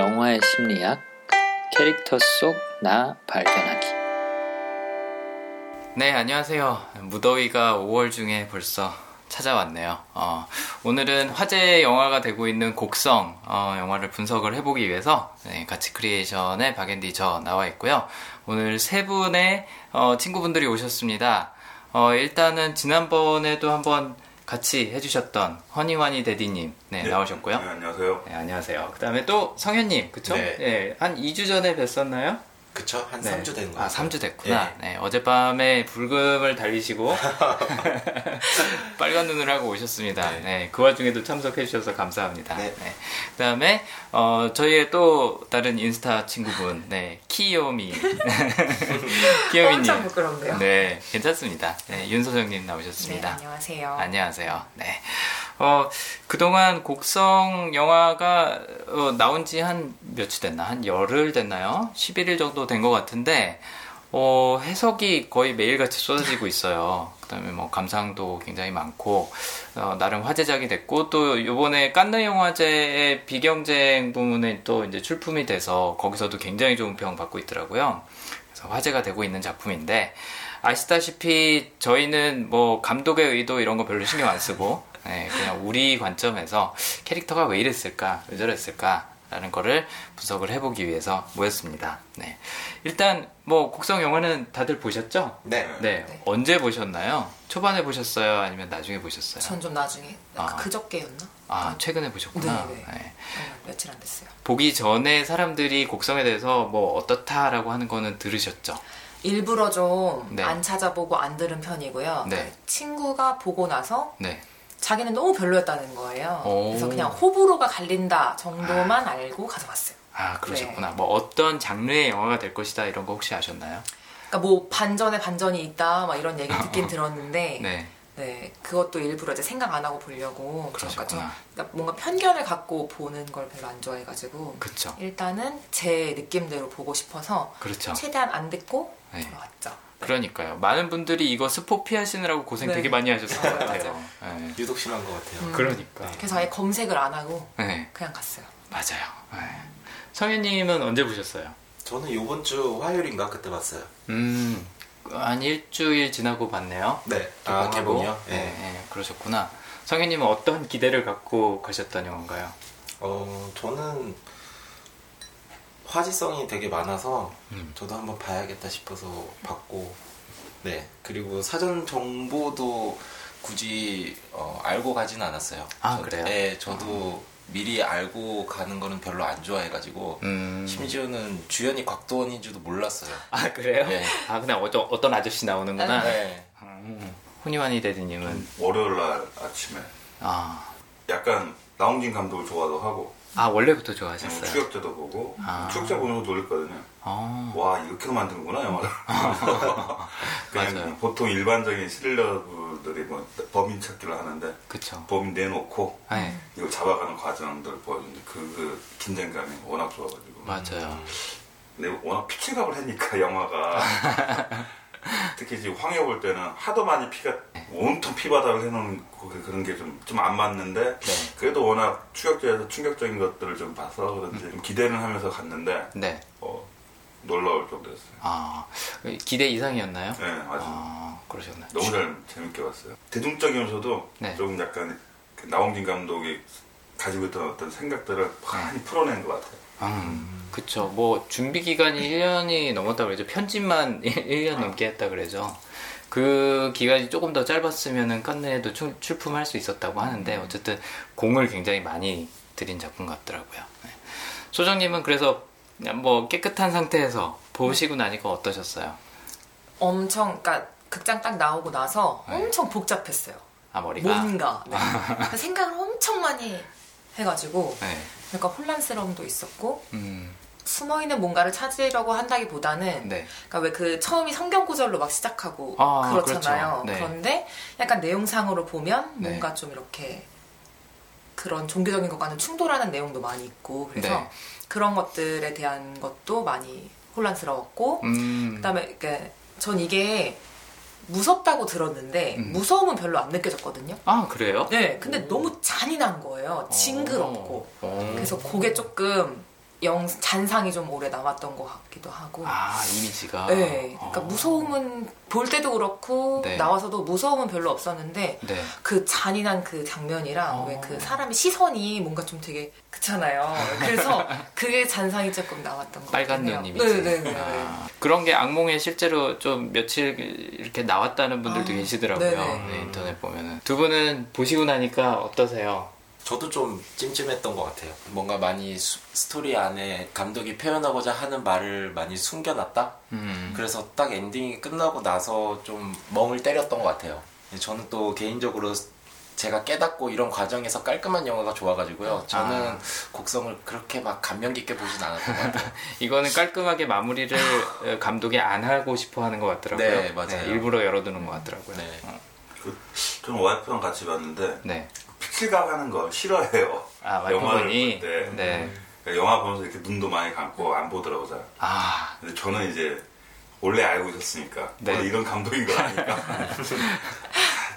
영화의 심리학 캐릭터 속 나 발견하기 네, 안녕하세요. 무더위가 5월 중에 벌써 찾아왔네요. 어, 오늘은 화제 영화가 되고 있는 곡성 어, 영화를 분석을 해보기 위해서 네, 같이 크리에이션의 박앤디 저 나와 있고요. 오늘 세 분의 어, 친구분들이 오셨습니다. 어, 일단은 지난번에도 한번 같이 해주셨던 허니와니 데디님 네, 나오셨고요. 네, 안녕하세요. 네, 안녕하세요. 그 다음에 또 성현님, 그쵸? 네. 한 2주 전에 뵀었나요? 그쵸? 한 네. 3주 된 거. 아, 3주 됐구나. 네. 어젯밤에 불금을 달리시고 빨간 눈을 하고 오셨습니다. 네. 네. 그 와중에도 참석해 주셔서 감사합니다. 네. 그다음에 어, 저희의 또 다른 인스타 친구분, 네. 키요미. 키요미 님. 엄청 부끄럽네요. 네, 괜찮습니다. 네, 윤소정 님 나오셨습니다. 네, 안녕하세요. 안녕하세요. 네. 어, 그동안 곡성 영화가 어, 나온 지 한 며칠 됐나? 한 열흘 됐나요? 11일 정도 된 것 같은데, 어, 해석이 거의 매일같이 쏟아지고 있어요. 그 다음에 뭐 감상도 굉장히 많고, 어, 나름 화제작이 됐고, 또 요번에 깐느 영화제의 비경쟁 부문에 또 이제 출품이 돼서 거기서도 굉장히 좋은 평 받고 있더라고요. 그래서 화제가 되고 있는 작품인데, 아시다시피 저희는 뭐 감독의 의도 이런 거 별로 신경 안 쓰고, 네, 그냥 우리 관점에서 캐릭터가 왜 이랬을까, 왜 저랬을까, 라는 거를 분석을 해보기 위해서 모였습니다. 네. 일단, 뭐, 곡성 영화는 다들 보셨죠? 네. 네. 네. 언제 보셨나요? 초반에 보셨어요? 아니면 나중에 보셨어요? 전 좀 나중에 아. 그저께였나? 아, 최근에 보셨구나. 네, 네. 네. 어, 며칠 안 됐어요. 보기 전에 사람들이 곡성에 대해서 뭐 어떻다라고 하는 거는 들으셨죠? 일부러 좀 네. 안 찾아보고 안 들은 편이고요. 네. 친구가 보고 나서 네. 자기는 너무 별로였다는 거예요. 오. 그래서 그냥 호불호가 갈린다 정도만 알고 가서 봤어요. 아, 그러셨구나. 뭐 어떤 장르의 영화가 될 것이다 이런 거 혹시 아셨나요? 그러니까 뭐 반전에 반전이 있다 막 이런 얘기 듣긴 들었는데 네. 네, 그것도 일부러 이제 생각 안 하고 보려고. 그러셨구나. 그러니까, 좀- 그러니까 뭔가 편견을 갖고 보는 걸 별로 안 좋아해가지고. 그쵸. 일단은 제 느낌대로 보고 싶어서 그렇죠. 최대한 안 듣고 네. 들어왔죠. 그러니까요. 많은 분들이 이거 스포 피하시느라고 고생 네. 되게 많이 하셨을 것 같아요. 네. 유독 심한 것 같아요. 음. 그러니까. 그래서 아예 검색을 안 하고 네. 그냥 갔어요. 맞아요. 네. 성현님은 언제 보셨어요? 저는 이번 주 화요일인가 그때 봤어요. 음, 한 일주일 지나고 봤네요. 네. 아, 개봉하고. 개봉이요? 네. 네. 네, 그러셨구나. 성현님은 어떤 기대를 갖고 가셨던 영화인가요? 어, 저는 화제성이 되게 많아서 음. 저도 한번 봐야겠다 싶어서 봤고, 네. 그리고 사전 정보도 굳이 어, 알고 가지는 않았어요. 아, 저- 그래요? 네, 저도 미리 알고 가는 거는 별로 안 좋아해가지고, 음. 심지어는 주연이 곽도원인 줄도 몰랐어요. 아, 그래요? 네. 아, 그냥 어떤, 어떤 아저씨 나오는구나. 네. 음. 훈이와니 데디님은, 월요일 날 아침에 아, 약간 나홍진 감독을 좋아도 하고 아, 원래부터 뭐 좋아하셨어요? 추격자도 보고 아. 추격자 보면서 놀랬거든요. 어. 와 이렇게도 만드는구나 영화를. 그냥 맞아요. 보통 일반적인 스릴러들이 뭐 범인 찾기를 하는데 그쵸. 범인 내놓고 네, 이걸 잡아가는 과정들을 보여주는데 그, 그 긴장감이 워낙 좋아가지고. 맞아요. 근데 워낙 피치갑을 하니까 영화가 특히 지금 황여 볼 때는 하도 많이 피가 온통 피바닥을 해놓은 그- 그런 게 좀 좀 안 맞는데 네. 그래도 워낙 추격자에서 충격적인 것들을 좀 봐서 그런지 좀 기대는 하면서 갔는데 네. 어, 놀라울 정도였어요. 아, 기대 이상이었나요? 네, 아주 아, 그러셨나요? 너무 잘 재밌게 봤어요. 대중적이면서도 네. 조금 약간 그 나홍진 감독이 가지고 있던 어떤 생각들을 많이 풀어낸 것 같아요. 음, 그쵸. 뭐, 준비 기간이 1년이 넘었다 그러죠. 편집만 1년 넘게 했다 그러죠. 그 기간이 조금 더 짧았으면은 출- 출품할 수 있었다고 하는데, 어쨌든 공을 굉장히 많이 들인 작품 같더라고요. 네. 소정님은 그래서 뭐 깨끗한 상태에서 보시고 나니까 어떠셨어요? 엄청, 그러니까 극장 딱 나오고 나서 네. 엄청 복잡했어요. 아, 머리가? 뭔가. 네. 생각을 엄청 많이 해가지고 네. 약간 혼란스러움도 있었고 음, 숨어 있는 뭔가를 찾으려고 한다기보다는 네. 그러니까 왜 그 처음이 성경 구절로 막 시작하고 아, 그렇잖아요. 그렇죠. 네. 그런데 약간 내용상으로 보면 네. 뭔가 좀 이렇게 그런 종교적인 것과는 충돌하는 내용도 많이 있고 그래서 네. 그런 것들에 대한 것도 많이 혼란스러웠고 음, 그다음에 이게 전 이게 무섭다고 들었는데 음. 무서움은 별로 안 느껴졌거든요. 아, 그래요? 네, 근데 너무 잔인한 거예요. 징그럽고. 오. 그래서 그게 조금 영 잔상이 좀 오래 남았던 것 같기도 하고. 아 이미지가. 네, 그러니까 어. 무서움은 볼 때도 그렇고 네. 나와서도 무서움은 별로 없었는데 네. 그 잔인한 그 장면이랑 어. 왜그 사람의 시선이 뭔가 좀 되게 그렇잖아요. 그래서 그게 잔상이 조금 남았던 것 빨간 같아요. 눈 이미지. 네네네. 아, 그런 게 악몽에 실제로 좀 며칠 이렇게 나왔다는 분들도 아, 계시더라고요. 네네. 네, 인터넷 보면은 두 분은 보시고 나니까 어떠세요? 저도 좀 찜찜했던 것 같아요. 뭔가 많이 수- 스토리 안에 감독이 표현하고자 하는 말을 많이 숨겨놨다? 음. 그래서 딱 엔딩이 끝나고 나서 좀 멍을 때렸던 것 같아요. 저는 또 개인적으로 제가 깨닫고 이런 과정에서 깔끔한 영화가 좋아가지고요. 저는 아. 곡성을 그렇게 막 감명 깊게 보진 않았던 것 같아요. 이거는 깔끔하게 마무리를 어, 감독이 안 하고 싶어 하는 것 같더라고요. 네, 맞아요. 일부러 열어두는 것 같더라고요. 네. 어, 그, 저는 와이프랑 같이 봤는데 네. 피칠각 하는 거 싫어해요. 아, 영화를? 볼 때. 네. 그러니까 영화 보면서 이렇게 눈도 많이 감고 안 보더라고 잘. 아, 근데 저는 이제 원래 알고 있었으니까 네. 원래 이런 감독인 걸 아니까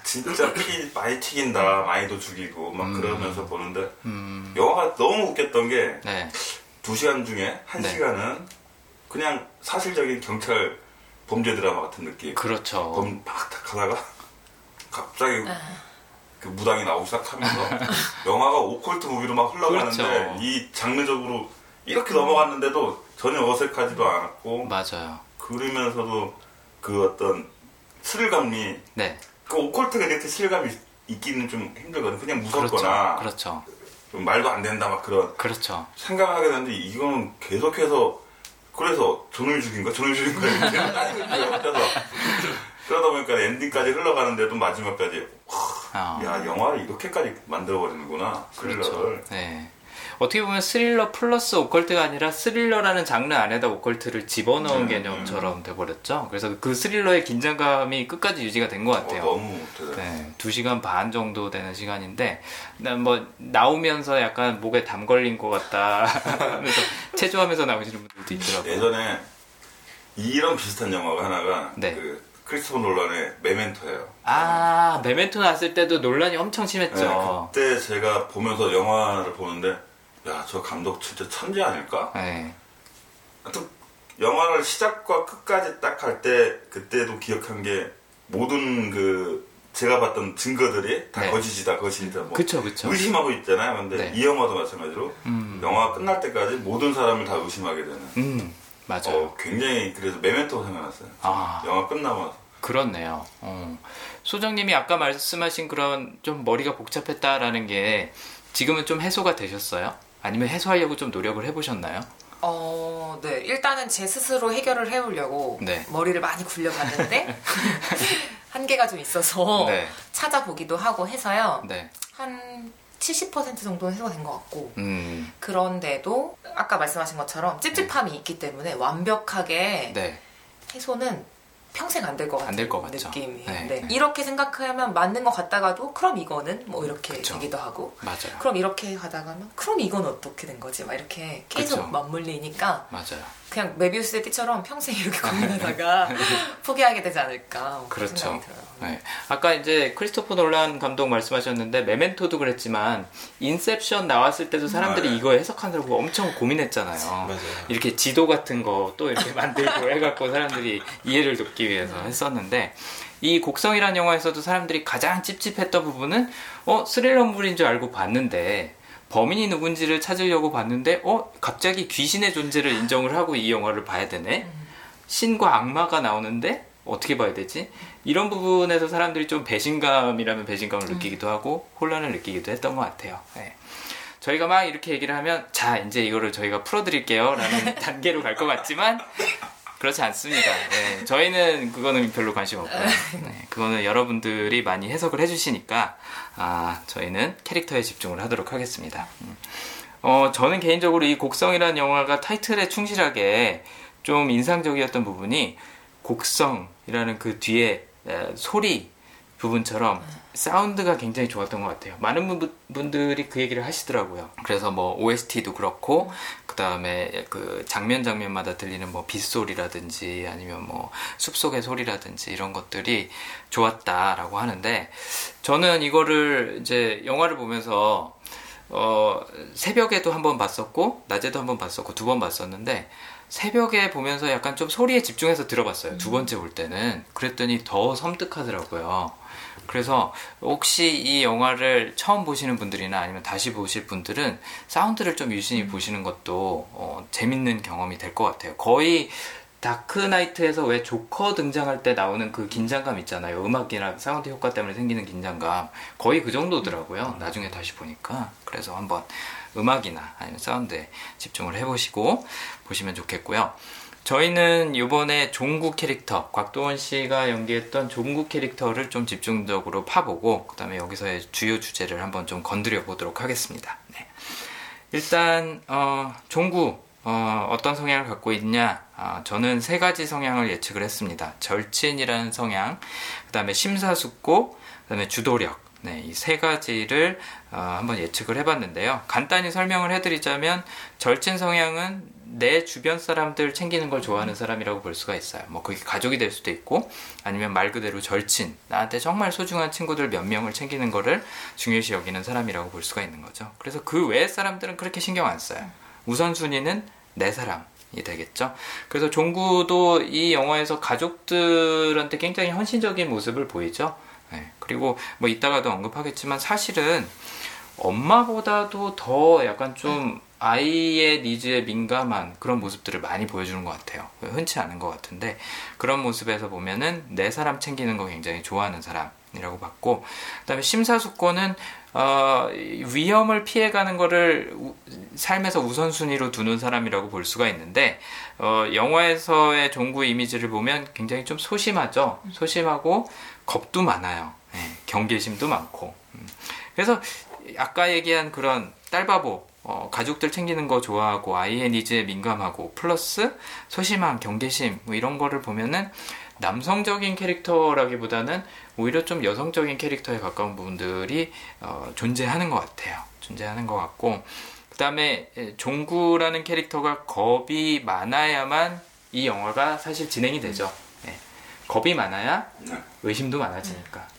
진짜 피 많이 튀긴다 많이도 죽이고 막 음. 그러면서 보는데 음. 영화가 너무 웃겼던 게 네. 두 시간 중에 한 네. 시간은 그냥 사실적인 경찰 범죄 드라마 같은 느낌 그렇죠. 범팍탁 하다가 갑자기 아. 그 무당이 나오기 시작하면서 영화가 오컬트 무비로 막 흘러가는데 그렇죠. 이 장르적으로 이렇게 넘어갔는데도 전혀 어색하지도 않았고 맞아요. 그러면서도 그 어떤 스릴감이 네. 그 오컬트가 이렇게 스릴감이 있기는 좀 힘들거든 그냥 그렇죠. 무섭거나 그렇죠. 좀 말도 안 된다 막 그런 그렇죠. 생각을 하게 되는데 이거는 계속해서 그래서 전을 죽인 거 전을 죽인 거 이렇게 계속해서 그러다 보니까 엔딩까지 흘러가는데도 마지막까지 아. 야 영화를 이렇게까지 만들어버리는구나 그렇죠. 스릴러를 네. 어떻게 보면 스릴러 플러스 오컬트가 아니라 스릴러라는 장르 안에다 오컬트를 집어넣은 음, 개념처럼 돼버렸죠. 그래서 그 스릴러의 긴장감이 끝까지 유지가 된것 어, 같아요. 너무 대단 네, 2시간 반 정도 되는 시간인데, 난 뭐, 나오면서 약간 목에 담 걸린 것 같다. 하면서 체조하면서 나오시는 분들도 있더라고요. 예전에 이런 비슷한 영화가 하나가 네. 그 크리스토퍼 놀란의 메멘토예요. 아, 메멘토 났을 때도 논란이 엄청 심했죠. 네, 그때 제가 보면서 영화를 보는데 야 저 감독 진짜 천재 아닐까? 네. 하여튼 영화를 시작과 끝까지 딱 할 때 그때도 기억한 게 모든 그 제가 봤던 증거들이 다 네. 거짓이다 거짓이다 뭐 그쵸, 그쵸. 의심하고 있잖아요. 근데 네. 이 영화도 마찬가지로 음. 영화 끝날 때까지 모든 사람을 다 의심하게 되는 음, 맞아요. 어, 굉장히 그래서 메멘토가 생각났어요. 아. 영화 끝나고 나서. 그렇네요. 어. 소정님이 아까 말씀하신 그런 좀 머리가 복잡했다라는 게 지금은 좀 해소가 되셨어요? 아니면 해소하려고 좀 노력을 해보셨나요? 어, 네. 일단은 제 스스로 해결을 해보려고 네. 머리를 많이 굴려봤는데 한계가 좀 있어서 네. 찾아보기도 하고 해서요. 네. 한70% 정도는 해소가 된 것 같고 음, 그런데도 아까 말씀하신 것처럼 찝찝함이 있기 때문에 완벽하게 네. 해소는 평생 안 될것안 같은 될것 같죠. 느낌이. 네, 네. 네. 이렇게 생각하면 맞는 것 같다가도 그럼 이거는 뭐 이렇게 그쵸. 되기도 하고 맞아요. 그럼 이렇게 가다가는 그럼 이건 어떻게 된 거지? 막 이렇게 계속 그쵸. 맞물리니까 맞아요. 그냥 메비우스의 띠처럼 평생 이렇게 고민하다가 포기하게 되지 않을까 그렇죠. 네. 아까 이제 크리스토퍼 놀란 감독 말씀하셨는데 메멘토도 그랬지만 인셉션 나왔을 때도 사람들이 아, 네. 이거 해석하느라고 엄청 고민했잖아요. 맞아요. 이렇게 지도 같은 거 또 이렇게 만들고 해갖고 사람들이 이해를 돕기 위해서 했었는데 이 곡성이라는 영화에서도 사람들이 가장 찝찝했던 부분은 어 스릴러물인 줄 알고 봤는데 범인이 누군지를 찾으려고 봤는데 어 갑자기 귀신의 존재를 인정을 하고 이 영화를 봐야 되네 신과 악마가 나오는데 어떻게 봐야 되지 이런 부분에서 사람들이 좀 배신감이라면 배신감을 느끼기도 하고 혼란을 느끼기도 했던 것 같아요. 네. 저희가 막 이렇게 얘기를 하면 자 이제 이거를 저희가 풀어드릴게요 라는 단계로 갈 것 같지만 그렇지 않습니다. 네, 저희는 그거는 별로 관심 없고요. 네, 그거는 여러분들이 많이 해석을 해주시니까 아 저희는 캐릭터에 집중을 하도록 하겠습니다. 음. 어 저는 개인적으로 이 곡성이라는 영화가 타이틀에 충실하게 좀 인상적이었던 부분이 곡성이라는 그 뒤에 에, 소리 부분처럼 사운드가 굉장히 좋았던 것 같아요. 많은 분- 분들이 그 얘기를 하시더라고요. 그래서 뭐 OST도 그렇고 그 다음에 그 장면 장면마다 들리는 뭐 빗소리라든지 아니면 뭐 숲속의 소리라든지 이런 것들이 좋았다라고 하는데 저는 이거를 이제 영화를 보면서 어, 새벽에도 한번 봤었고 낮에도 한번 봤었고 두 번 봤었는데 새벽에 보면서 약간 좀 소리에 집중해서 들어봤어요. 두 번째 볼 때는 그랬더니 더 섬뜩하더라고요. 그래서 혹시 이 영화를 처음 보시는 분들이나 아니면 다시 보실 분들은 사운드를 좀 유심히 보시는 것도 어, 재밌는 경험이 될 것 같아요. 거의 다크나이트에서 왜 조커 등장할 때 나오는 그 긴장감 있잖아요. 음악이나 사운드 효과 때문에 생기는 긴장감. 거의 그 정도더라고요. 나중에 다시 보니까. 그래서 한번 음악이나 아니면 사운드에 집중을 해보시고 보시면 좋겠고요. 저희는 이번에 종구 캐릭터, 곽도원 씨가 연기했던 종구 캐릭터를 좀 집중적으로 파보고, 그 다음에 여기서의 주요 주제를 한번 좀 건드려 보도록 하겠습니다. 네. 일단, 어, 종구, 어, 떤 성향을 갖고 있냐? 어, 저는 세 가지 성향을 예측을 했습니다. 절친이라는 성향, 그 다음에 심사숙고, 그 다음에 주도력. 네, 이 세 가지를 어, 한번 예측을 해봤는데요. 간단히 설명을 해드리자면 절친 성향은 내 주변 사람들 챙기는 걸 좋아하는 사람이라고 볼 수가 있어요. 뭐 그게 가족이 될 수도 있고 아니면 말 그대로 절친 나한테 정말 소중한 친구들 몇 명을 챙기는 거를 중요시 여기는 사람이라고 볼 수가 있는 거죠. 그래서 그 외의 사람들은 그렇게 신경 안 써요. 우선순위는 내 사람. 이 되겠죠. 그래서 종구도 이 영화에서 가족들한테 굉장히 헌신적인 모습을 보이죠. 네. 그리고 뭐 이따가도 언급하겠지만 사실은 엄마보다도 더 약간 좀 아이의 니즈에 민감한 그런 모습들을 많이 보여주는 것 같아요. 흔치 않은 것 같은데 그런 모습에서 보면은 내 사람 챙기는 거 굉장히 좋아하는 사람이라고 봤고 그다음에 심사숙고는 어, 위험을 피해가는 거를 우, 삶에서 우선순위로 두는 사람이라고 볼 수가 있는데 어, 영화에서의 종구 이미지를 보면 굉장히 좀 소심하죠. 소심하고 겁도 많아요. 네, 경계심도 많고. 음. 그래서 아까 얘기한 그런 딸바보 어, 가족들 챙기는 거 좋아하고 아이의 니즈에 민감하고 플러스 소심한 경계심 뭐 이런 거를 보면은 남성적인 캐릭터라기보다는 오히려 좀 여성적인 캐릭터에 가까운 부분들이 어, 존재하는 것 같아요. 존재하는 것 같고 그 다음에 종구라는 캐릭터가 겁이 많아야만 이 영화가 사실 진행이 되죠. 네. 겁이 많아야 네. 의심도 많아지니까.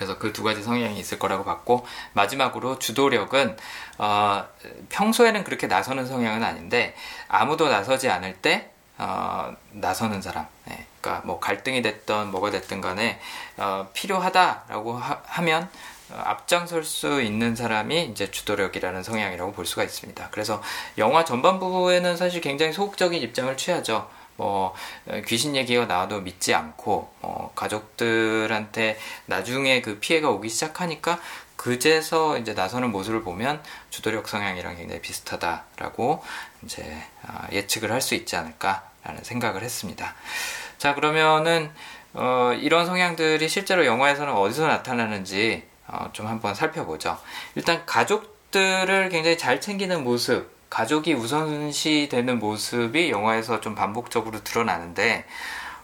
그래서 그 두 가지 성향이 있을 거라고 봤고 마지막으로 주도력은 어, 평소에는 그렇게 나서는 성향은 아닌데 아무도 나서지 않을 때 어, 나서는 사람. 네. 그러니까 뭐 갈등이 됐던 뭐가 됐든 간에 어, 필요하다라고 하, 면 어, 앞장설 수 있는 사람이 이제 주도력이라는 성향이라고 볼 수가 있습니다. 그래서 영화 전반부에는 사실 굉장히 소극적인 입장을 취하죠. 뭐 귀신 얘기가 나와도 믿지 않고 어, 가족들한테 나중에 그 피해가 오기 시작하니까 그제서 이제 나서는 모습을 보면 주도력 성향이랑 굉장히 비슷하다라고 이제 어, 예측을 할 수 있지 않을까라는 생각을 했습니다. 자 그러면은 어, 이런 성향들이 실제로 영화에서는 어디서 나타나는지 어, 좀 한번 살펴보죠. 일단 가족들을 굉장히 잘 챙기는 모습 가족이 우선시 되는 모습이 영화에서 좀 반복적으로 드러나는데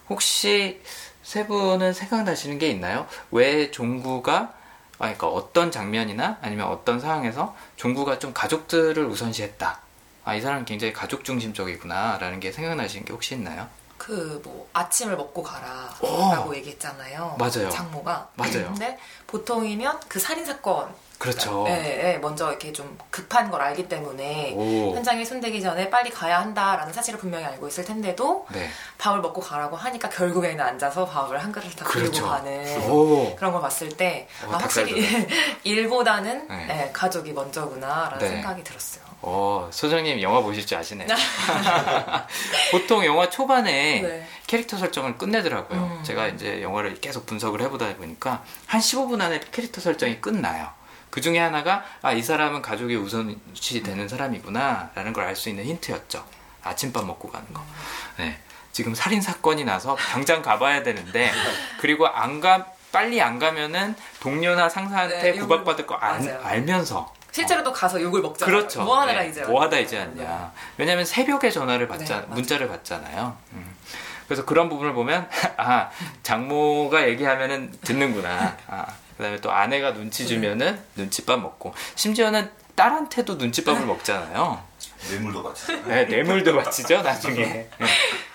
혹시 세 분은 생각나시는 게 있나요? 왜 종구가 아, 그러니까 어떤 장면이나 아니면 어떤 상황에서 종구가 좀 가족들을 우선시했다. 아, 이 사람은 굉장히 가족 중심적이구나라는 게 생각나시는 게 혹시 있나요? 그 뭐 아침을 먹고 가라라고 얘기했잖아요. 맞아요. 장모가. 맞아요. 근데 보통이면 그 살인 사건 그렇죠. 네, 네, 먼저 이렇게 좀 급한 걸 알기 때문에 오. 현장에 손대기 전에 빨리 가야 한다라는 사실을 분명히 알고 있을 텐데도 네. 밥을 먹고 가라고 하니까 결국에는 앉아서 밥을 한 그릇 다 그렇죠. 가는 오. 그런 걸 봤을 때 오, 아, 확실히 일보다는 네. 네, 가족이 먼저구나라는 네. 생각이 들었어요. 어, 소장님 영화 보실 줄 아시네요. 보통 영화 초반에 네. 캐릭터 설정을 끝내더라고요. 음. 제가 이제 영화를 계속 분석을 해보다 보니까 한 15분 안에 캐릭터 설정이 끝나요. 그 중에 하나가 아, 이 사람은 가족이 우선시 되는 사람이구나라는 걸 알 수 있는 힌트였죠. 아침밥 먹고 가는 거. 네. 지금 살인 사건이 나서 당장 가봐야 되는데 그리고 안 가, 빨리 안 가면은 동료나 상사한테 네, 구박받을 거 안, 알면서 실제로도 어. 가서 욕을 먹잖아요. 그렇죠. 뭐 하느라 네. 이제 뭐 하다 이제 않냐. 네. 왜냐하면 새벽에 전화를 받자 네, 문자를 받잖아요. 음. 그래서 그런 부분을 보면 아 장모가 얘기하면은 듣는구나. 아, 그다음에 또 아내가 눈치 주면은 눈치밥 먹고 심지어는 딸한테도 눈치밥을 먹잖아요. 뇌물도 바치죠. 네, 뇌물도 바치죠 나중에. 네.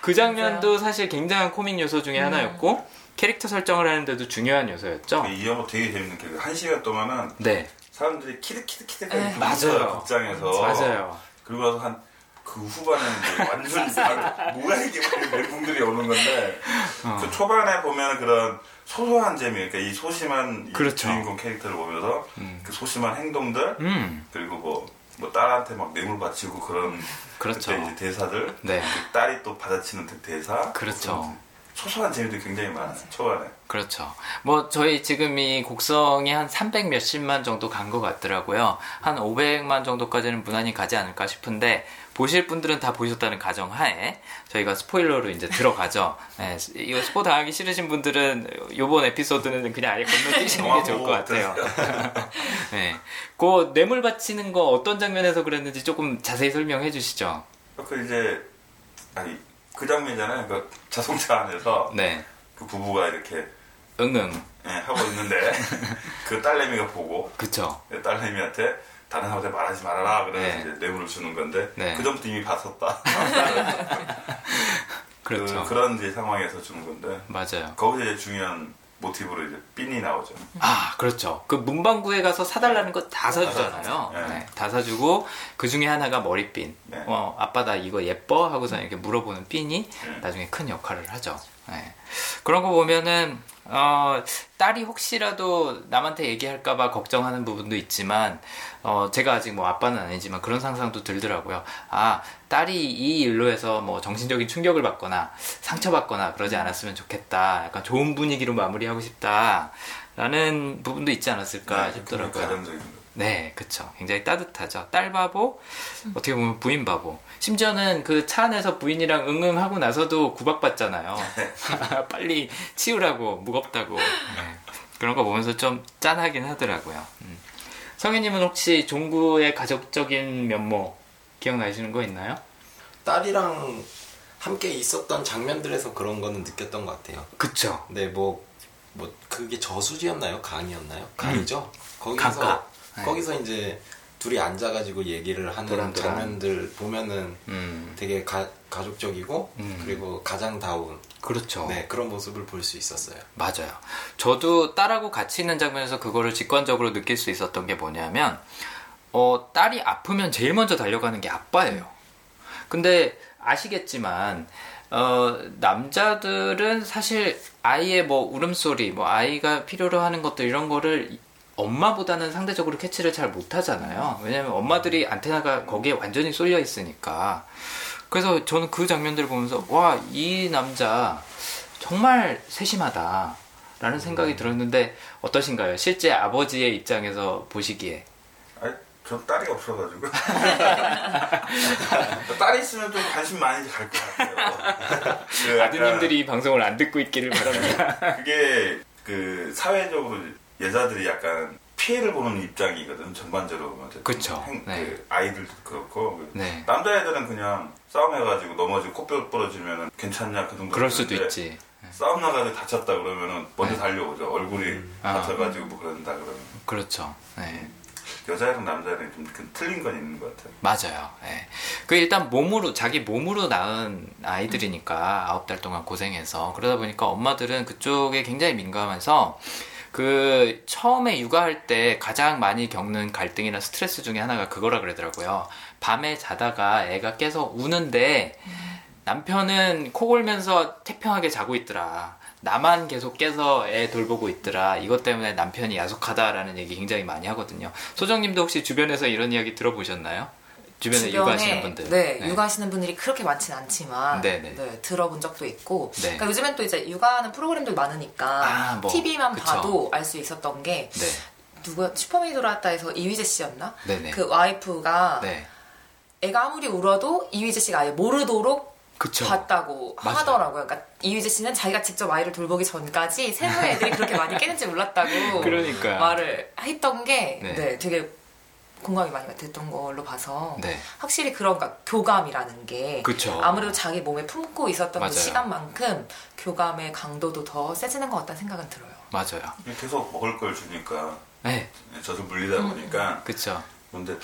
그 장면도 사실 굉장한 코믹 요소 중에 음. 하나였고 캐릭터 설정을 하는데도 중요한 요소였죠. 이 영화 되게 재밌는 게 한 시간 동안은 네. 사람들이 키득키득키득 네. 맞아요. 극장에서 맞아요. 그리고 나서 한 그 후반에 이제 완전히 다른 뭐야 이게 막 멘붕들이 오는 건데 어. 그 초반에 보면 그런 소소한 재미 그러니까 이 소심한 이 그렇죠. 주인공 캐릭터를 보면서 그 소심한 행동들 음, 그리고 뭐, 뭐 딸한테 막 뇌물 바치고 그런 그렇죠. 그때 이제 대사들 네. 그 딸이 또 받아치는 그 대사 그렇죠. 소소한 재미들이 굉장히 많아요 초반에 그렇죠. 뭐 저희 지금 이 곡성이 한 300 몇십만 정도 간 것 같더라고요. 한 500만 정도까지는 무난히 가지 않을까 싶은데 보실 분들은 다 보셨다는 가정 하에 저희가 스포일러로 이제 들어가죠. 네, 이거 스포 당하기 싫으신 분들은 요번 에피소드는 그냥 아예 건너뛰시는 게 좋을 것 같아요. 네. 그 뇌물 바치는 거 어떤 장면에서 그랬는지 조금 자세히 설명해 주시죠. 그 이제 아니 그 장면이잖아요 그 자동차 안에서 네. 그 부부가 이렇게 응응. 예, 하고 있는데 그 딸내미가 보고 그쵸. 딸내미한테 다른 사람한테 말하지 말아라 그래서 네. 이제 뇌물을 주는 건데 네. 그 전부터 이미 봤었다 그렇죠. 그, 런 이제 상황에서 주는 건데 맞아요. 거기서 이제 중요한 모티브로 이제 삔이 나오죠 아, 그렇죠. 그 문방구에 가서 사달라는 거 다 사주잖아요. 네. 네, 다 사주고 그 중에 하나가 머리핀. 네. 어, 아빠 나 이거 예뻐 하고서 이렇게 물어보는 핀이 네. 나중에 큰 역할을 하죠. 네. 그런 거 보면은 어, 딸이 혹시라도 남한테 얘기할까봐 걱정하는 부분도 있지만 어, 제가 아직 뭐 아빠는 아니지만 그런 상상도 들더라고요. 아, 딸이 이 일로 해서 뭐 정신적인 충격을 받거나 상처받거나 그러지 않았으면 좋겠다. 약간 좋은 분위기로 마무리하고 싶다. 라는 부분도 있지 않았을까 네, 싶더라고요. 네, 그쵸. 굉장히 따뜻하죠. 딸 바보, 어떻게 보면 부인 바보. 심지어는 그 차 안에서 부인이랑 응응 하고 나서도 구박받잖아요. 빨리 치우라고, 무겁다고. 네. 그런 거 보면서 좀 짠하긴 하더라고요. 음. 성희님은 혹시 종구의 가족적인 면모 기억나시는 거 있나요? 딸이랑 함께 있었던 장면들에서 그런 거는 느꼈던 것 같아요. 그쵸. 네, 뭐, 뭐, 그게 저수지였나요? 강이었나요? 강이죠? 거기서, 음. 강가. 네. 거기서 이제 둘이 앉아가지고 얘기를 하는 도란도란. 장면들 보면은 음, 되게 가, 가족적이고, 음. 그리고 가장다운, 그렇죠. 네, 그런 모습을 볼 수 있었어요. 맞아요. 저도 딸하고 같이 있는 장면에서 그거를 직관적으로 느낄 수 있었던 게 뭐냐면, 어, 딸이 아프면 제일 먼저 달려가는 게 아빠예요. 근데 아시겠지만, 어, 남자들은 사실 아이의 뭐 울음소리, 뭐 아이가 필요로 하는 것들 이런 거를 엄마보다는 상대적으로 캐치를 잘 못하잖아요. 왜냐면 엄마들이 안테나가 거기에 완전히 쏠려 있으니까. 그래서 저는 그 장면들을 보면서, 와, 이 남자 정말 세심하다. 라는 생각이 들었는데, 어떠신가요? 실제 아버지의 입장에서 보시기에. 아니 전 딸이 없어가지고 딸이 있으면 좀 관심 많이 갈 것 같아요 그 아드님들이 이 방송을 안 듣고 있기를 바랍니다. 그게 그 사회적으로 여자들이 약간 피해를 보는 입장이거든 전반적으로 보면 그쵸. 행- 네. 그 아이들도 그렇고 네. 남자애들은 그냥 싸움해가지고 넘어지고 코뼈 부러지면 괜찮냐 그 정도 그럴 수도 있지. 싸움 나가서 다쳤다 그러면은 먼저 네. 달려오죠 얼굴이 아. 다쳐가지고 뭐 그런다 그러면 그렇죠. 네. 여자애랑 남자애랑 좀그 틀린 건 있는 것 같아요 맞아요. 예. 그 일단 몸으로 자기 몸으로 낳은 아이들이니까 아홉 달 동안 고생해서 그러다 보니까 엄마들은 그쪽에 굉장히 민감해서 그 처음에 육아할 때 가장 많이 겪는 갈등이나 스트레스 중에 하나가 그거라 그러더라고요. 밤에 자다가 애가 깨서 우는데 남편은 코 골면서 태평하게 자고 있더라. 나만 계속 깨서 애 돌보고 있더라. 이것 때문에 남편이 야속하다라는 얘기 굉장히 많이 하거든요. 소정님도 혹시 주변에서 이런 이야기 들어보셨나요? 주변에 육아하시는 분들. 네, 육아하시는 분들이 그렇게 많진 않지만 네, 네. 네, 들어본 적도 있고 네. 그러니까 요즘엔 또 이제 육아하는 프로그램들 많으니까 아, 뭐, TV만 그쵸. 봐도 알 수 있었던 게 네. 누가 슈퍼맨이 돌아왔다에서 이휘재 씨였나? 그 와이프가 네. 애가 아무리 울어도 이휘재 씨가 아예 모르도록 그쵸. 봤다고 맞아요. 하더라고요. 그러니까 이휘재 씨는 자기가 직접 아이를 돌보기 전까지 세상에 애들이 그렇게 많이 깨는지 몰랐다고 그러니까요. 말을 했던 게 네. 네. 되게 공감이 많이 됐던 걸로 봐서 네. 확실히 그런 그러니까 교감이라는 게 그쵸. 아무래도 자기 몸에 품고 있었던 맞아요. 그 시간만큼 교감의 강도도 더 세지는 것 같다는 생각은 들어요. 맞아요. 계속 먹을 걸 주니까 네. 저도 물리다 보니까 그쵸. 근데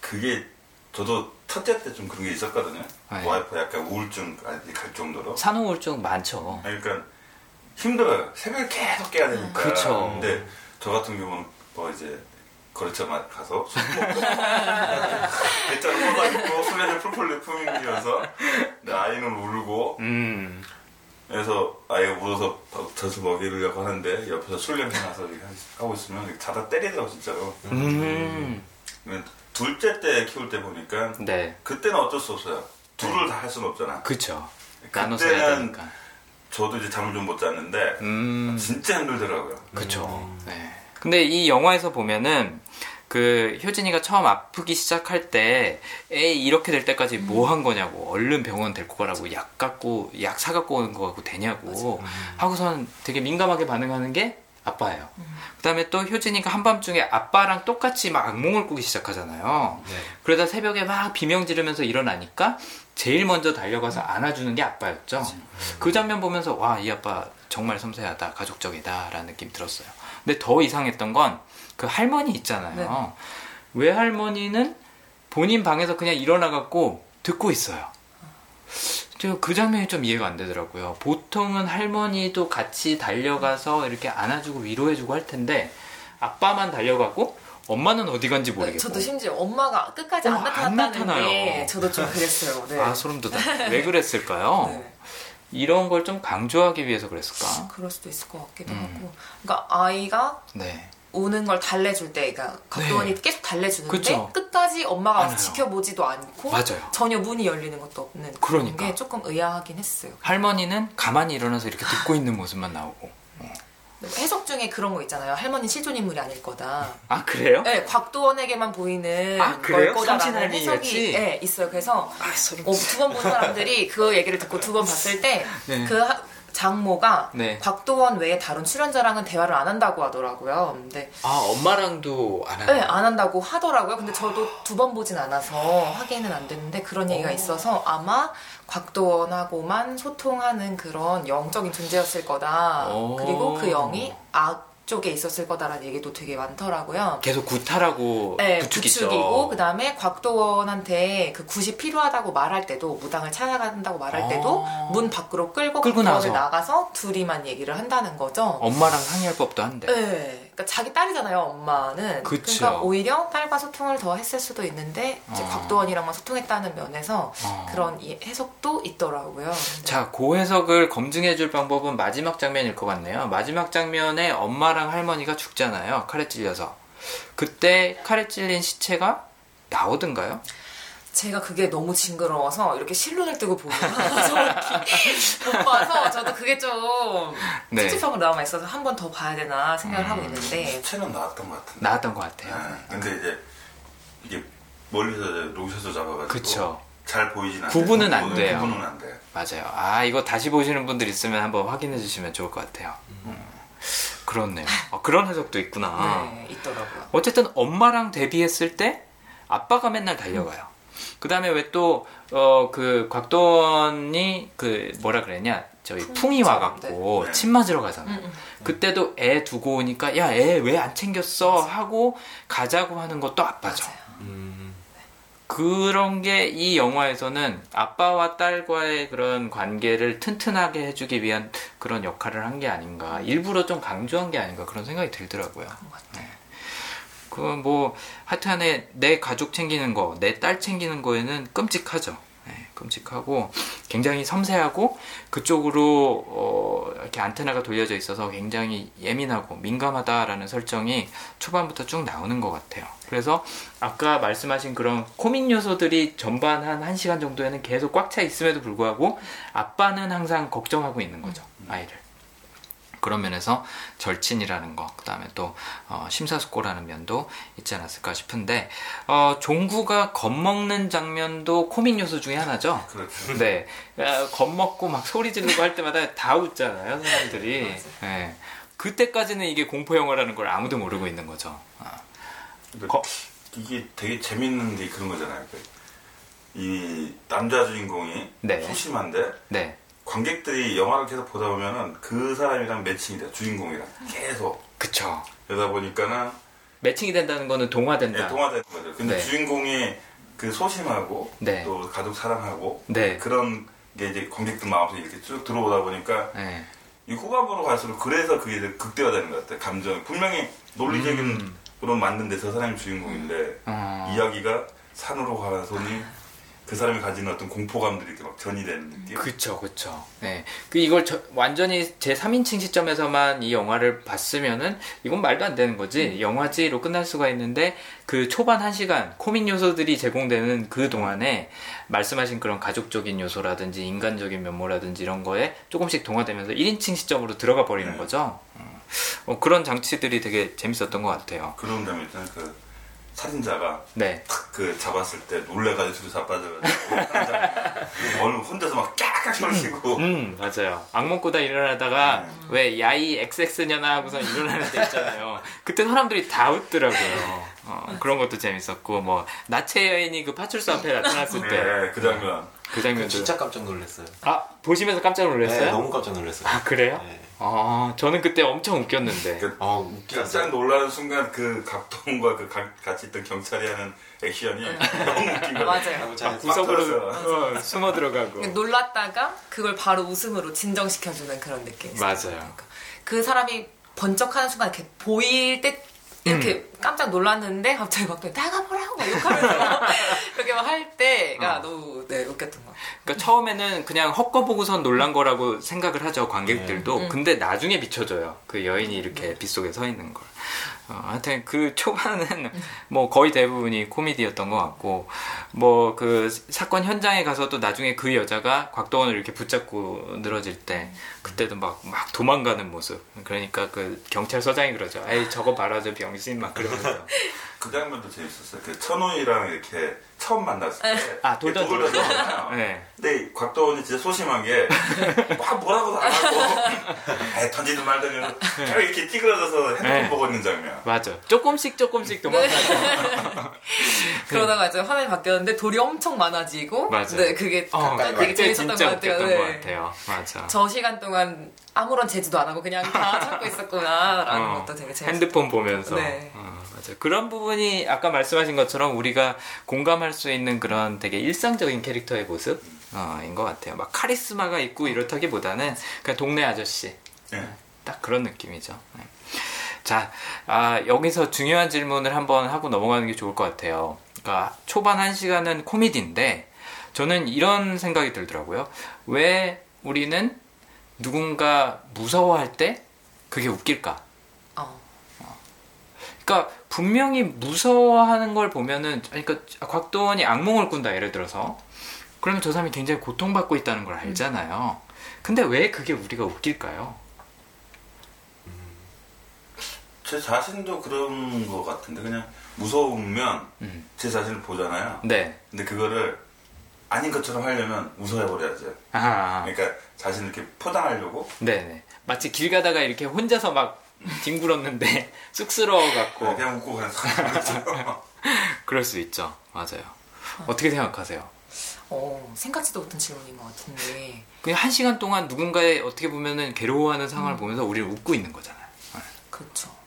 그게 저도 첫째 때 좀 그런 게 있었거든요. 네. 와이프 약간 우울증 까지 갈 정도로. 산후 우울증 많죠. 그러니까 힘들어요. 새벽에 계속 깨야 되니까. 그쵸. 근데 저 같은 경우는 뭐 이제 거래처만 가서 술 먹고 뻗어 있고 술에는 풀풀 품이면서 아이는 울고 음. 그래서 아이가 물어서 젖을 먹이려고 하는데 옆에서 술 냄새 나서 이렇게 하고 있으면 자다 때리더라고 진짜로 음. 둘째 때 키울 때 보니까 네. 그때는 어쩔 수 없어요 둘을 다할 수는 없잖아 그쵸. 나눠서 해야 그때는 되니까. 저도 이제 잠을 좀 못 잤는데 음. 진짜 힘들더라고요 그쵸. 네. 근데 이 영화에서 보면은 그 효진이가 처음 아프기 시작할 때 에이 이렇게 될 때까지 뭐 한 거냐고. 얼른 병원 데리고 가라고. 약 갖고 약 사 갖고 오는 거 갖고 되냐고. 하고선 되게 민감하게 반응하는 게 아빠예요. 그다음에 또 효진이가 한밤중에 아빠랑 똑같이 막 악몽을 꾸기 시작하잖아요. 네. 그러다 새벽에 막 비명 지르면서 일어나니까 제일 먼저 달려가서 안아주는 게 아빠였죠. 그 장면 보면서 와 이 아빠 정말 섬세하다. 가족적이다라는 느낌 들었어요. 근데 더 이상했던 건 그 할머니 있잖아요. 외할머니는 본인 방에서 그냥 일어나갖고 듣고 있어요. 저그 장면이 좀 이해가 안 되더라고요. 보통은 할머니도 같이 달려가서 이렇게 안아주고 위로해주고 할 텐데 아빠만 달려가고 엄마는 어디 간지 모르겠고. 저도 심지어 엄마가 끝까지 어, 안안 나타났다는 나타나요. 게 저도 좀 그랬어요. 네. 아 소름 돋아. 왜 그랬을까요? 네. 이런 걸 좀 강조하기 위해서 그랬을까? 그럴 수도 있을 것 같기도 음. 하고. 그러니까 아이가 네. 우는 걸 달래줄 때, 그러니까 각도원이 계속 달래주는데 그쵸. 끝까지 엄마가 와서. 지켜보지도 않고 맞아요. 전혀 문이 열리는 것도 없는 그러니까. 게 조금 의아하긴 했어요. 할머니는 가만히 일어나서 이렇게 듣고 있는 모습만 나오고. 해석 중에 그런 거 있잖아요. 할머니 실존 인물이 아닐 거다. 아 그래요? 네, 곽도원에게만 보이는 아? 걸 거다라는 해석이? 네, 있어요. 그래서 아 소름. 두번 본 사람들이 그 얘기를 듣고 두 번 봤을 때 네. 그 장모가 네. 곽도원 외에 다른 출연자랑은 대화를 안 한다고 하더라고요. 근데 아 엄마랑도 안 네, 안 한다고 하더라고요. 근데 저도 두 번 보진 않아서 확인은 안 됐는데 그런 얘기가 있어서 아마 곽도원하고만 소통하는 그런 영적인 존재였을 거다. 오. 그리고 그 영이 악 쪽에 있었을 거다라는 얘기도 되게 많더라고요. 계속 구타라고 네. 부추기고 그다음에 곽도원한테 그 굿이 필요하다고 말할 때도 무당을 찾아간다고 말할 때도 아. 문 밖으로 끌고 끌고 나가서. 나가서 둘이만 얘기를 한다는 거죠. 엄마랑 상의할 법도 한데. 네. 그러니까 자기 딸이잖아요, 엄마는. 그쵸. 러니까 오히려 딸과 소통을 더 했을 수도 있는데 이제 어. 곽도원이랑만 소통했다는 면에서 어. 그런 이 해석도 있더라고요. 자, 그 해석을 검증해줄 방법은 마지막 장면일 것 같네요. 마지막 장면에 엄마랑 할머니가 죽잖아요. 칼에 찔려서. 그때 칼에 찔린 시체가 나오던가요? 제가 그게 너무 징그러워서 이렇게 실눈을 뜨고 보고 못 봐서 저도 그게 좀 네. 찝찝하고 남아 있어서 한 번 더 봐야 되나 생각을 음. 하고 있는데 시체는 나왔던 것 같은데 나왔던 것 같아요. 네, 근데 이제 이게 멀리서 로셔서 잡아가지고 그쵸. 잘 보이진 않아요 구분은 안 돼요. 구분은 안 돼요 맞아요. 아, 이거 다시 보시는 분들 있으면 한번 확인해 주시면 좋을 것 같아요. 음. 그렇네요. 어, 그런 해석도 있구나. 네, 있더라고요. 어쨌든 엄마랑 데뷔했을 때 아빠가 맨날 달려가요. 그 다음에 왜 또, 어, 그, 곽도원이 그, 뭐라 그랬냐. 저희 풍이 와갖고 네. 침 맞으러 가잖아요. 음, 음. 그때도 애 두고 오니까, 야, 애 왜 안 챙겼어? 하고 가자고 하는 것도 아빠죠. 음, 그런 게 이 영화에서는 아빠와 딸과의 그런 관계를 튼튼하게 해주기 위한 그런 역할을 한 게 아닌가. 일부러 좀 강조한 게 아닌가 그런 생각이 들더라고요. 그 뭐 하여튼간에 내 가족 챙기는 거, 내 딸 챙기는 거에는 끔찍하죠. 네, 끔찍하고 굉장히 섬세하고 그쪽으로 어, 이렇게 안테나가 돌려져 있어서 굉장히 예민하고 민감하다라는 설정이 초반부터 쭉 나오는 것 같아요. 그래서 아까 말씀하신 그런 코믹 요소들이 전반 한 1시간 정도에는 계속 꽉 차 있음에도 불구하고 아빠는 항상 걱정하고 있는 거죠. 아이를. 그런 면에서 절친이라는 거, 그 다음에 또 어, 심사숙고라는 면도 있지 않았을까 싶은데 어, 종구가 겁먹는 장면도 코믹 요소 중에 하나죠. 그렇죠 네, 어, 겁먹고 막 소리 지르고 할 때마다 다 웃잖아요, 사람들이. 네. 그때까지는 이게 공포 영화라는 걸 아무도 모르고 있는 거죠. 아, 근데 거- 이게 되게 재밌는 게 그런 거잖아요 그이 남자 주인공이 네. 소심한데 네, 관객들이 영화를 계속 보다 보면은 그 사람이랑 매칭이 돼요 주인공이랑 계속 그쵸. 그러다 보니까는 매칭이 된다는 거는 동화된다. 네, 동화되는 거죠. 근데 네. 주인공이 그 소심하고 네. 또 가족 사랑하고 네. 그런 게 이제 관객들 마음속에 이렇게 쭉 들어오다 보니까 네. 이 후반부로 갈수록 그래서 그게 이제 극대화되는 것 같아요. 감정 분명히 논리적인 음. 만든데 저 사람이 주인공인데 어. 이야기가 산으로 가는 손이 그 사람이 가지는 어떤 공포감들이 이렇게 막 전이되는 느낌. 그쵸, 그쵸. 네. 그 이걸 저- 완전히 제 3인칭 시점에서만 이 영화를 봤으면은 이건 말도 안 되는 거지. 영화지로 끝날 수가 있는데 그 초반 1 시간 코믹 요소들이 제공되는 그 동안에 말씀하신 그런 가족적인 요소라든지 인간적인 면모라든지 이런 거에 조금씩 동화되면서 1인칭 시점으로 들어가 버리는 네. 거죠. 어, 어, 그런 장치들이 되게 재밌었던 것 같아요. 그런 다음에 있잖아요. 그 살인자가 네. 탁그 잡았을 때 놀래가지고 둘이 자빠져가지고 어느 혼자서 막 깍깍 떨리고 음, 맞아요. 악몽 꾸다 일어나다가 네. 왜 야이 XX냐나 하고서 일어나는 데 있잖아요. 그때 사람들이 다 웃더라고요. 어, 그런 것도 재밌었고, 뭐, 나체 여인이 그 파출소 앞에 나타났을 때, 네, 그 장면. 그 장면도. 진짜 깜짝 놀랐어요. 아, 보시면서 깜짝 놀랐어요? 네, 너무 깜짝 놀랐어요. 아, 그래요? 네. 아, 저는 그때 엄청 웃겼는데. 그 아, 웃기지 깜짝 놀라는 순간 그 각동과 그 가- 같이 있던 경찰이 하는 액션이 너무 웃긴 거예요. 맞아요. 구석으로 들었어요. 어, 숨어 들어가고. 놀랐다가 그걸 바로 웃음으로 진정시켜주는 그런 있어요. 맞아요. 그러니까 그 사람이 번쩍하는 순간 이렇게 보일 때 이렇게 음. 깜짝 놀랐는데 갑자기 막 나가보라고 막 욕하면서 이렇게 막 할 때가 어. 너무 네, 웃겼던 것 같아요. 그러니까 처음에는 그냥 헛거 보고선 놀란 거라고 생각을 하죠 관객들도. 네. 근데 나중에 비춰져요. 그 여인이 이렇게 빗속에 서 있는 걸. 어, 하여튼 그 초반은 뭐 거의 대부분이 코미디였던 것 같고 뭐 그 사건 현장에 가서도 나중에 그 여자가 곽도원을 이렇게 붙잡고 늘어질 때 그때도 막 막 도망가는 모습. 그러니까 그 경찰서장이 그러죠 에이 저거 봐라 저 병신. 막 그러면서 그 장면도 재밌었어요. 그 천호이랑 이렇게 처음 만났을 때. 아, 돌던 돌던. 네. 근데 곽도원이 진짜 소심한 게, 막 뭐라고도 안 하고, 에, 던지든 말든 계속 이렇게 찌그러져서 핸드폰 네. 보고 있는 장면. 맞아 조금씩 조금씩 도망가죠 그러다가 이제 화면이 바뀌었는데 돌이 엄청 많아지고 맞아요. 네, 그게 어, 되게 그때 재밌었던 것 같아요. 네. 것 같아요 맞아 저 시간 동안 아무런 제지도 안 하고 그냥 다 참고 있었구나라는 어, 것도 되게 재밌었어요. 핸드폰 보면서 네. 어, 맞아 그런 부분이 아까 말씀하신 것처럼 우리가 공감할 수 있는 그런 되게 일상적인 캐릭터의 모습인 것 같아요. 막 카리스마가 있고 이렇다기보다는 그냥 동네 아저씨. 네. 딱 그런 느낌이죠. 네. 자 아, 여기서 중요한 질문을 한번 하고 넘어가는 게 좋을 것 같아요. 그러니까 초반 한 시간은 코미디인데 저는 이런 생각이 들더라고요. 왜 우리는 누군가 무서워할 때 그게 웃길까? 어. 그러니까 분명히 무서워하는 걸 보면은 그러니까 곽도원이 악몽을 꾼다 예를 들어서 그러면 저 사람이 굉장히 고통받고 있다는 걸 알잖아요. 근데 왜 그게 우리가 웃길까요? 제 자신도 그런 것 같은데, 그냥 무서우면 음. 제 자신을 보잖아요. 네. 근데 그거를 아닌 것처럼 하려면 무서워해버려야죠. 아, 그러니까 자신을 이렇게 포장하려고 네네. 마치 길 가다가 이렇게 혼자서 막 뒹굴었는데 쑥스러워 갖고 그냥 웃고 살고 그럴 수 있죠. 맞아요. 어떻게 생각하세요? 어, 생각지도 못한 질문인 것 같은데 그냥 한 시간 동안 누군가의 어떻게 보면은 괴로워하는 상황을 보면서 우리는 웃고 있는 거잖아요. 그렇죠.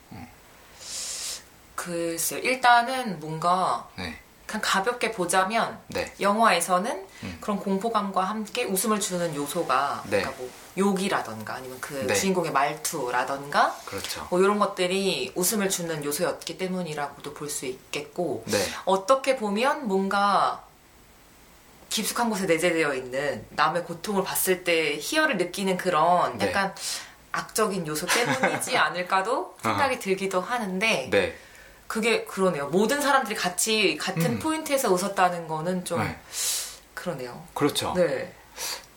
글쎄요. 일단은 뭔가 네. 그냥 가볍게 보자면 네. 영화에서는 음. 그런 공포감과 함께 웃음을 주는 요소가 네. 그러니까 뭐 욕이라던가 아니면 그 네. 주인공의 말투라던가 그렇죠. 뭐 이런 것들이 웃음을 주는 요소였기 때문이라고도 볼 수 있겠고 네. 어떻게 보면 뭔가 깊숙한 곳에 내재되어 있는 남의 고통을 봤을 때 희열을 느끼는 그런 네. 약간 악적인 요소 때문이지 않을까도 생각이 들기도 하는데 네. 그게 그러네요. 모든 사람들이 같이 같은 음. 포인트에서 웃었다는 거는 좀 네. 그러네요. 그렇죠. 네.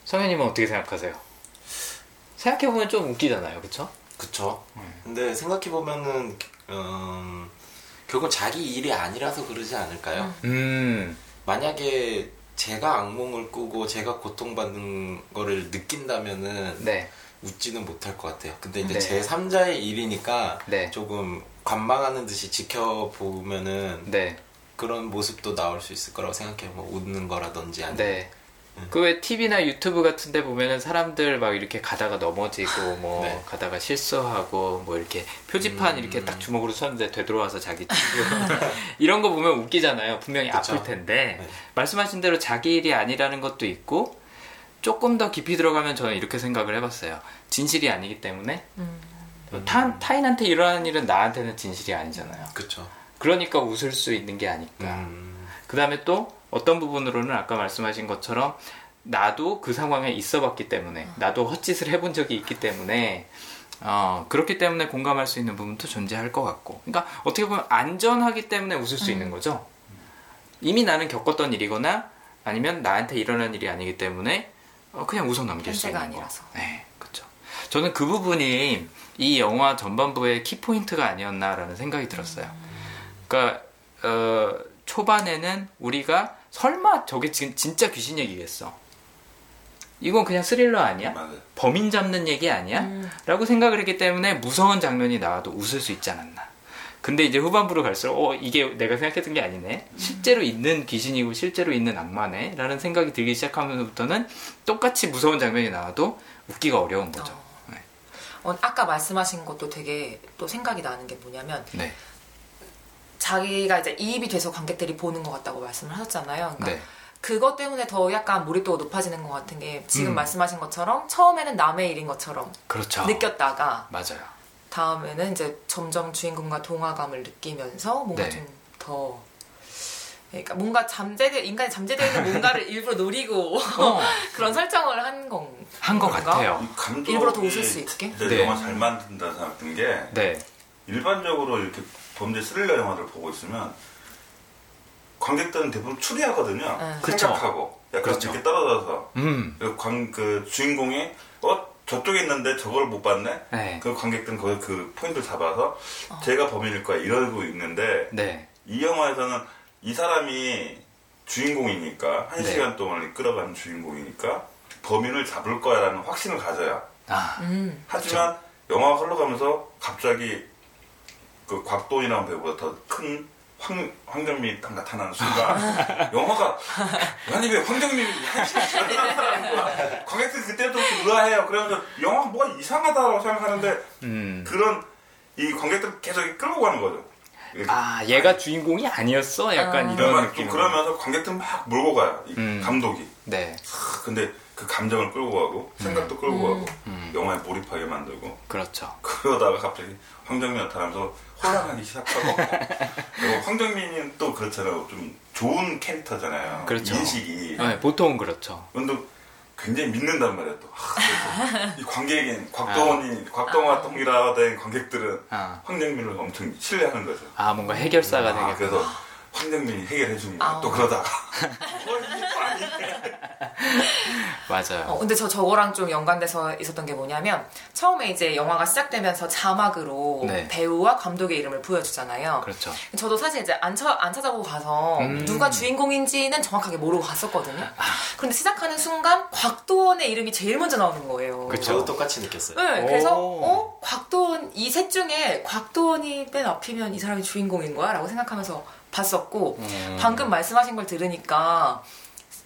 성현님은 어떻게 생각하세요? 생각해 보면 좀 웃기잖아요, 그쵸? 그쵸. 네. 근데 생각해 보면은, 음, 결국 자기 일이 아니라서 그러지 않을까요? 음, 만약에 제가 악몽을 꾸고 제가 고통받는 거를 느낀다면은 네. 웃지는 못할 것 같아요. 근데 이제 네. 제 3자의 일이니까 네. 조금 관망하는 듯이 지켜보면은 네. 그런 모습도 나올 수 있을 거라고 생각해요. 뭐 웃는 거라든지 아니면 네. 그왜 TV나 유튜브 같은 데 보면은 사람들 막 이렇게 가다가 넘어지고 뭐 네. 가다가 실수하고 뭐 이렇게 표지판 음. 이렇게 딱 주먹으로 쳤는데 되돌아와서 자기 치고 이런 거 보면 웃기잖아요. 분명히 그쵸. 아플 텐데 네. 말씀하신 대로 자기 일이 아니라는 것도 있고 조금 더 깊이 들어가면 저는 이렇게 생각을 해봤어요. 진실이 아니기 때문에 음. 타, 타인한테 일어나는 일은 나한테는 진실이 아니잖아요. 그쵸. 그러니까 웃을 수 있는 게 아닐까. 음. 그 다음에 또 어떤 부분으로는 아까 말씀하신 것처럼 나도 그 상황에 있어 봤기 때문에 나도 헛짓을 해본 적이 있기 때문에 어, 그렇기 때문에 공감할 수 있는 부분도 존재할 것 같고 그러니까 어떻게 보면 안전하기 때문에 웃을 수 있는 거죠 이미 나는 겪었던 일이거나 아니면 나한테 일어난 일이 아니기 때문에 어, 그냥 웃어 넘길 수 있는 아니라서. 거 네, 그렇죠 저는 그 부분이 이 영화 전반부의 키포인트가 아니었나라는 생각이 들었어요 그러니까 어, 초반에는 우리가 설마 저게 지금 진짜 귀신 얘기겠어? 이건 그냥 스릴러 아니야? 범인 잡는 얘기 아니야? 음. 라고 생각을 했기 때문에 무서운 장면이 나와도 웃을 수 있지 않았나. 근데 이제 후반부로 갈수록 어 이게 내가 생각했던 게 아니네. 실제로 있는 귀신이고 실제로 있는 악마네. 라는 생각이 들기 시작하면서부터는 똑같이 무서운 장면이 나와도 웃기가 어려운 거죠. 네. 어, 아까 말씀하신 것도 되게 또 생각이 나는 게 뭐냐면 네. 자기가 이제 이입이 돼서 관객들이 보는 것 같다고 말씀을 하셨잖아요. 그러니까 네. 그것 때문에 더 약간 몰입도가 높아지는 것 같은 게 지금 음. 말씀하신 것처럼 처음에는 남의 일인 것처럼 그렇죠. 느꼈다가 맞아요. 다음에는 이제 점점 주인공과 동화감을 느끼면서 뭔가 네. 좀더 그러니까 뭔가 잠재되 인간이 잠재되어 있는 뭔가를 일부러 노리고 어, 그런 설정을 한 건. 한 것? 같아요. 감독이 일부러 더 웃을 수 있게? 진짜 네. 영화 잘 만든다 생각든 게 네. 일반적으로 이렇게 범죄 스릴러 영화들 보고 있으면 관객들은 대부분 추리하거든요. 네. 그쵸. 생각하고 약간 그렇죠. 이렇게 떨어져서 음. 그, 관, 그 주인공이 어 저쪽에 있는데 저걸 못 봤네. 네. 그 관객들은 거기 그 포인트를 잡아서 제가 범인일 거야 이러고 있는데 네. 이 영화에서는 이 사람이 주인공이니까 한 네. 시간 동안 끌어가는 주인공이니까 범인을 잡을 거야라는 확신을 가져야. 아. 음. 하지만 영화가 흘러가면서 갑자기 그 곽도인이라는 배우보다 더큰 황정민이 딱 나타나는 순간 영화가 아니 왜 황정민이 한 시간 나타나는 거야 관객들 그때부터 의아해요 그러면서 영화가 뭐가 이상하다고 생각하는데 음. 그런 이 관객들 계속 끌고 가는 거죠 아, 얘가 주인공이 아니었어? 약간 아. 이런 그러면 또 느낌. 그러면서 관객들 막 몰고 가요 이 음. 감독이 네. 하, 근데 그 감정을 끌고 가고 생각도 끌고 가고 음. 영화에 몰입하게 만들고 그렇죠. 그러다가 갑자기 황정민 나타나면서 혼란하기 시작하고 그리고 황정민은 또 그렇잖아요 좀 좋은 캐릭터잖아요 그렇죠. 인식이 네, 보통은 그렇죠. 근데 굉장히 믿는단 말이야 또 아, 이 관객인 곽동원이 곽동원 동일화된 관객들은 아. 황정민을 엄청 신뢰하는 거죠 아, 뭔가 해결사가 아, 되겠구나. 그래서 황정민이 해결해 줍니다 아. 또 그러다가. 맞아요. 어, 근데 저 저거랑 좀 연관돼서 있었던 게 뭐냐면 처음에 이제 영화가 시작되면서 자막으로 네. 배우와 감독의 이름을 보여주잖아요. 그렇죠. 저도 사실 이제 안, 쳐- 안 찾아보고 가서 음. 누가 주인공인지는 정확하게 모르고 갔었거든요. 그런데 시작하는 순간 곽도원의 이름이 제일 먼저 나오는 거예요. 그쵸. 저도 똑같이 느꼈어요. 네, 그래서 오. 어 곽도원 이 셋 중에 곽도원이 맨 앞이면 이 사람이 주인공인 거야라고 생각하면서 봤었고 음. 방금 말씀하신 걸 들으니까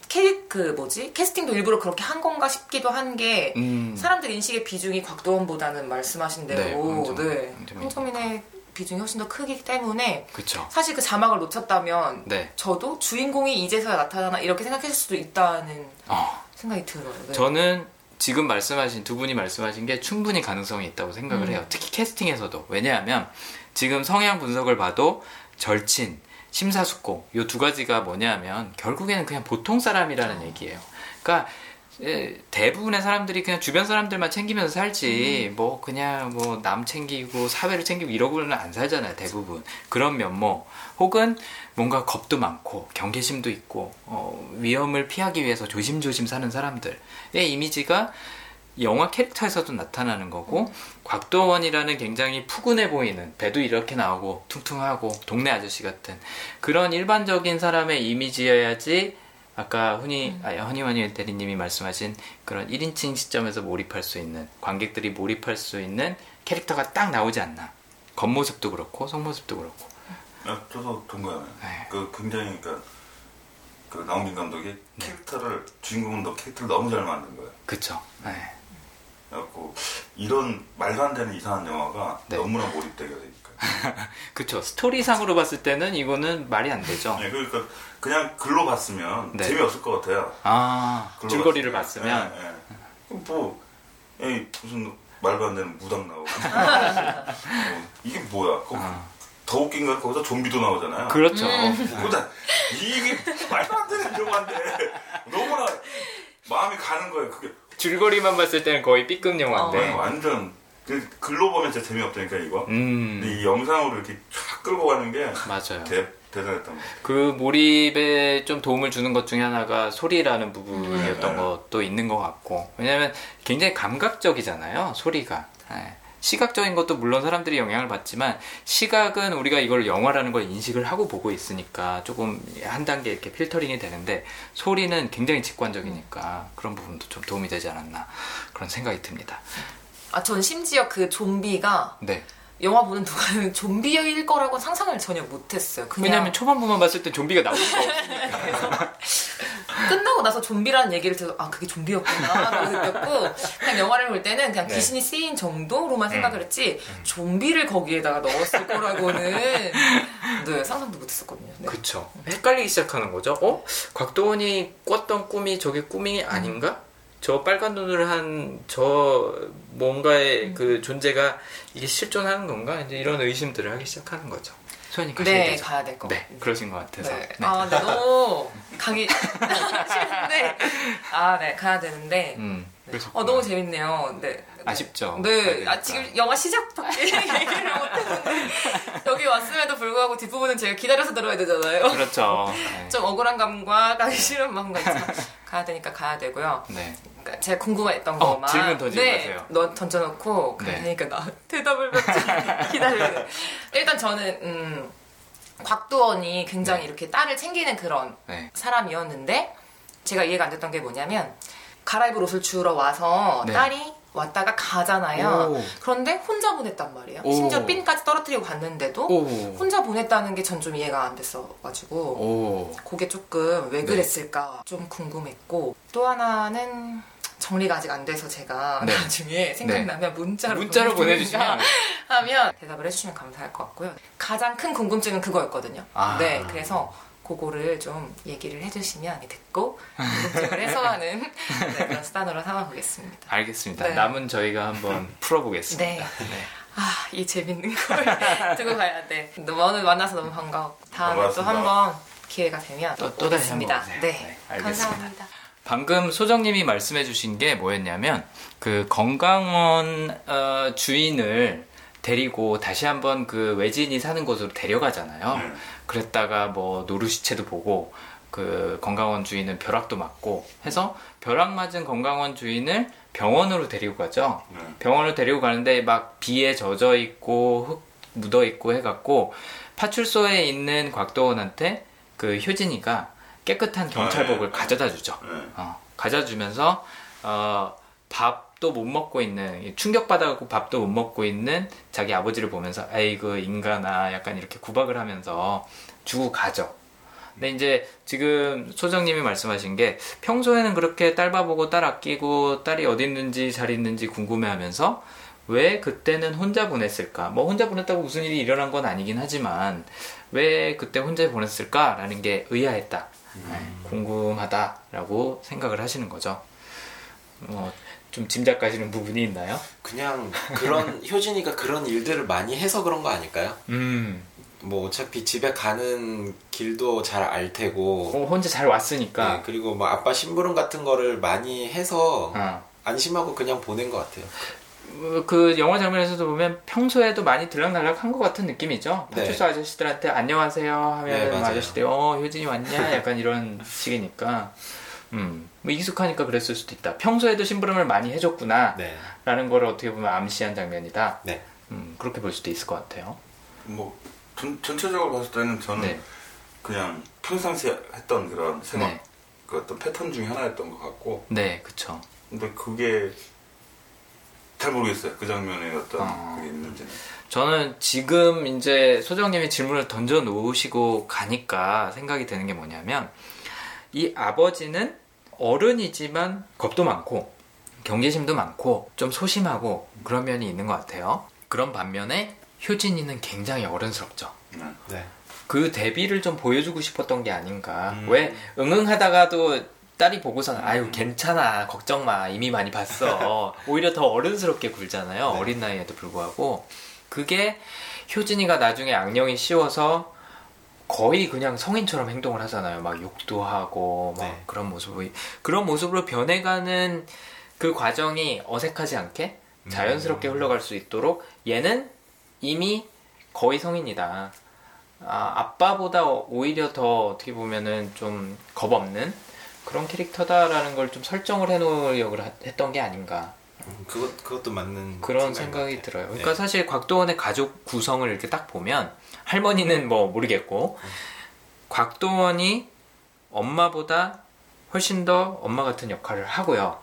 캐, 그 뭐지 캐스팅도 일부러 그렇게 한 건가 싶기도 한게 음. 사람들 인식의 비중이 곽도원보다는 말씀하신 대로 네, 황정- 네, 황정민. 황정민의 비중이 훨씬 더 크기 때문에 그쵸. 사실 그 자막을 놓쳤다면 네. 저도 주인공이 이제서야 나타나나 이렇게 생각했을 수도 있다는 어. 생각이 들어요. 네. 저는 지금 말씀하신 두 분이 말씀하신 게 충분히 가능성이 있다고 생각을 음. 해요. 특히 캐스팅에서도. 왜냐하면 지금 성향 분석을 봐도 절친, 심사숙고 요 두 가지가 뭐냐면 결국에는 그냥 보통 사람이라는 얘기예요. 그러니까 에, 대부분의 사람들이 그냥 주변 사람들만 챙기면서 살지 뭐 그냥 뭐 남 챙기고 사회를 챙기고 이러고는 안 살잖아요 대부분. 그런 면모. 혹은 뭔가 겁도 많고 경계심도 있고 어, 위험을 피하기 위해서 조심조심 사는 사람들의 이미지가 영화 캐릭터에서도 나타나는 거고 곽도원이라는 굉장히 푸근해 보이는 배도 이렇게 나오고 퉁퉁하고 동네 아저씨 같은 그런 일반적인 사람의 이미지여야지 아까 훈이 아, 허니와니 대리님이 말씀하신 그런 1인칭 시점에서 몰입할 수 있는 관객들이 몰입할 수 있는 캐릭터가 딱 나오지 않나 겉모습도 그렇고 속모습도 그렇고 아, 저도 동감해요. 네. 그 굉장히 그러니까 그 나홍진 감독이 캐릭터를 주인공은 너 캐릭터를 너무 잘 만든 거예요. 그쵸 네. 그래갖고 이런 말도 안 되는 이상한 영화가 네. 너무나 몰입되게 되니까. 그쵸 스토리상으로 봤을 때는 이거는 말이 안 되죠 네, 그러니까 그냥 글로 봤으면 네. 재미없을 것 같아요. 아 줄거리를 봤으면. 봤으면 네, 네. 뭐 에이, 무슨 말도 안 되는 무당 나오고 어, 이게 뭐야? 거, 아. 더 웃긴 건 거기서 좀비도 나오잖아요. 그렇죠. 보다 이게 말도 안 되는 영화인데 너무나 마음이 가는 거예요. 그게 줄거리만 봤을 때는 거의 B급 영화인데. 어, 완전 그 글로 보면 진짜 재미없다니까 이거. 음, 근데 이 영상으로 이렇게 쫙 끌고 가는 게 맞아요. 대, 대단했던 것 같아요. 그 몰입에 좀 도움을 주는 것 중에 하나가 소리라는 부분이었던 음. 것도 있는 것 같고 왜냐면 굉장히 감각적이잖아요 소리가 예. 시각적인 것도 물론 사람들이 영향을 받지만 시각은 우리가 이걸 영화라는 걸 인식을 하고 보고 있으니까 조금 한 단계 이렇게 필터링이 되는데 소리는 굉장히 직관적이니까 그런 부분도 좀 도움이 되지 않았나 그런 생각이 듭니다. 아, 전 심지어 그 좀비가 네 영화 보는 동안은 좀비일 거라고 상상을 전혀 못했어요. 왜냐하면 초반부만 봤을 때 좀비가 나올 수가 없으니까 끝나고 나서 좀비라는 얘기를 들어서 아 그게 좀비였구나 라고 느꼈고 그냥 영화를 볼 때는 그냥 네. 귀신이 쓰인 정도로만 생각을 했지 좀비를 거기에다가 넣었을 거라고는 네 상상도 못했었거든요. 네. 그쵸. 헷갈리기 시작하는 거죠. 어? 곽도원이 꿨던 꿈이 저게 꿈이 아닌가? 저 빨간 눈을 한 저 뭔가의 그 존재가 이게 실존하는 건가? 이제 이런 의심들을 하기 시작하는 거죠. 소연이 가셔야 네, 되죠. 가야 될 것 네. 그러신 것 같아서. 네. 네. 아, 네, 너무 가기 싫은데, 아, 네, 가야 되는데, 음. 어, 너무 재밌네요. 네. 아쉽죠. 네, 아. 지금 영화 시작밖에 얘기를 못했는데, 여기 왔음에도 불구하고 뒷부분은 제가 기다려서 들어야 되잖아요. 그렇죠. 네. 좀 억울한 감과 가기 싫은 마음과 있지만, 가야 되니까 가야 되고요. 네. 그러니까 제가 궁금했던 어, 것만 질문 던지고 네, 가세요. 너 던져놓고 네. 가야 되니까 나 대답을 몇 기다려요. 일단 저는 음, 곽도원이 굉장히 네. 이렇게 딸을 챙기는 그런 네. 사람이었는데 제가 이해가 안 됐던 게 뭐냐면 갈아입을 옷을 주러 와서 네. 딸이 왔다가 가잖아요. 오. 그런데 혼자 보냈단 말이에요. 오. 심지어 핀까지 떨어뜨리고 갔는데도 오. 혼자 보냈다는 게 전 좀 이해가 안 됐어가지고 오. 그게 조금 왜 네. 그랬을까 좀 궁금했고 또 하나는 정리가 아직 안 돼서 제가 네. 나중에 생각나면 문자로 문자로 보내주든가 보내주시면 하면 대답을 해주시면 감사할 것 같고요. 가장 큰 궁금증은 그거였거든요. 아. 네, 그래서 그거를 좀 얘기를 해주시면 듣고 궁금증을 해소하는 네, 그런 수단으로 삼아보겠습니다. 알겠습니다. 네. 남은 저희가 한번 풀어보겠습니다. 네. 아, 이 재밌는 걸 두고 가야 돼. 너무 오늘 만나서 너무 반가워. 다음에 또. 한번 기회가 되면 또- 또 다시. 한번. 네, 네, 알겠습니다. 감사합니다. 방금 소정님이 말씀해 주신 게 뭐였냐면 그 건강원 어, 주인을 데리고 다시 한번 그 외지인이 사는 곳으로 데려가잖아요. 네. 그랬다가 뭐 노루시체도 보고 그 건강원 주인은 벼락도 맞고 해서 벼락 맞은 건강원 주인을 병원으로 데리고 가죠. 네. 병원을 데리고 가는데 막 비에 젖어 있고 흙 묻어 있고 해갖고 파출소에 있는 곽도원한테 그 효진이가 깨끗한 경찰복을 아, 네. 가져다 주죠. 네. 어, 가져주면서 어, 밥 도 못 먹고 있는 충격받아갖고 밥도 못 먹고 있는 자기 아버지를 보면서 아이고 인간아 약간 이렇게 구박을 하면서 주고 가죠. 근데 이제 지금 소정님이 말씀하신 게 평소에는 그렇게 딸 봐보고 딸 아끼고 딸이 어디 있는지 잘 있는지 궁금해하면서 왜 그때는 혼자 보냈을까? 뭐 혼자 보냈다고 무슨 일이 일어난 건 아니긴 하지만 왜 그때 혼자 보냈을까라는 게 의아했다, 네, 궁금하다라고 생각을 하시는 거죠. 뭐 좀 짐작 가시는 부분이 있나요? 그냥 그런 효진이가 그런 일들을 많이 해서 그런 거 아닐까요? 음, 뭐 어차피 집에 가는 길도 잘 알 테고 어, 혼자 잘 왔으니까. 네, 그리고 뭐 아빠 심부름 같은 거를 많이 해서 어. 안심하고 그냥 보낸 것 같아요. 어, 그 영화 장면에서도 보면 평소에도 많이 들락날락한 것 같은 느낌이죠. 네. 파출소 아저씨들한테 안녕하세요 하면 네, 맞아요. 아저씨들이 어 효진이 왔냐 약간 이런 식이니까 음, 뭐 익숙하니까 그랬을 수도 있다. 평소에도 심부름을 많이 해줬구나 네. 라는 걸 어떻게 보면 암시한 장면이다. 네. 음, 그렇게 볼 수도 있을 것 같아요. 뭐 전, 전체적으로 봤을 때는 저는 네. 그냥 평상시에 했던 그런 생각 네. 그 어떤 패턴 중에 하나였던 것 같고 네, 그쵸. 근데 그게 잘 모르겠어요 그 장면에 어떤 아. 그게 있는지는 저는 지금 이제 소정님이 질문을 던져 놓으시고 가니까 생각이 드는 게 뭐냐면 이 아버지는 어른이지만 겁도 많고 경계심도 많고 좀 소심하고 그런 면이 있는 것 같아요. 그런 반면에 효진이는 굉장히 어른스럽죠. 네. 네. 그 대비를 좀 보여주고 싶었던 게 아닌가. 음. 왜 응응하다가도 딸이 보고서는 아유 괜찮아 걱정 마 이미 많이 봤어 오히려 더 어른스럽게 굴잖아요 어린 나이에도 불구하고 그게 효진이가 나중에 악령이 씌워서 거의 그냥 성인처럼 행동을 하잖아요. 막 욕도 하고 막 네. 그런 모습을. 그런 모습으로 변해가는 그 과정이 어색하지 않게 자연스럽게 흘러갈 수 있도록 얘는 이미 거의 성인이다. 아, 아빠보다 오히려 더 어떻게 보면은 좀 겁없는 그런 캐릭터다라는 걸 좀 설정을 해놓으려고 하- 했던 게 아닌가. 음, 그것 그것도 맞는 그런 생각이 것 들어요. 같아요. 그러니까 네. 사실 곽도원의 가족 구성을 이렇게 딱 보면 할머니는 뭐 모르겠고 곽도원이 엄마보다 훨씬 더 엄마 같은 역할을 하고요.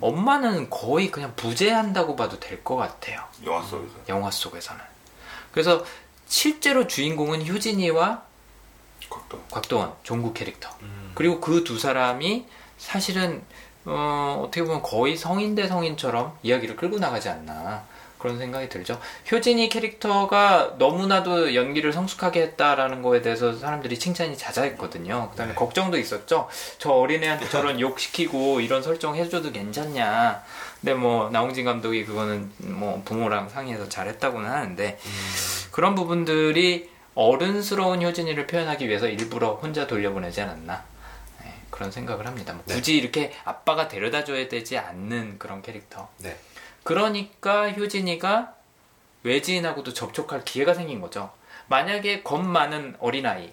엄마는 거의 그냥 부재한다고 봐도 될 것 같아요. 영화 속에서. 영화 속에서는. 그래서 실제로 주인공은 효진이와 곽도. 곽도원, 종국 캐릭터. 음, 그리고 그 두 사람이 사실은 어, 어떻게 보면 거의 성인 대 성인처럼 이야기를 끌고 나가지 않나 그런 생각이 들죠. 효진이 캐릭터가 너무나도 연기를 성숙하게 했다라는 거에 대해서 사람들이 칭찬이 잦아했거든요. 그다음에 네. 걱정도 있었죠. 저 어린애한테 저런 욕 시키고 이런 설정 해줘도 괜찮냐. 근데 뭐 나홍진 감독이 그거는 뭐 부모랑 상의해서 잘했다고는 하는데 그런 부분들이 어른스러운 효진이를 표현하기 위해서 일부러 혼자 돌려보내지 않았나 네, 그런 생각을 합니다. 뭐 네. 굳이 이렇게 아빠가 데려다 줘야 되지 않는 그런 캐릭터. 네. 그러니까 효진이가 외지인하고도 접촉할 기회가 생긴 거죠. 만약에 겁 많은 어린아이,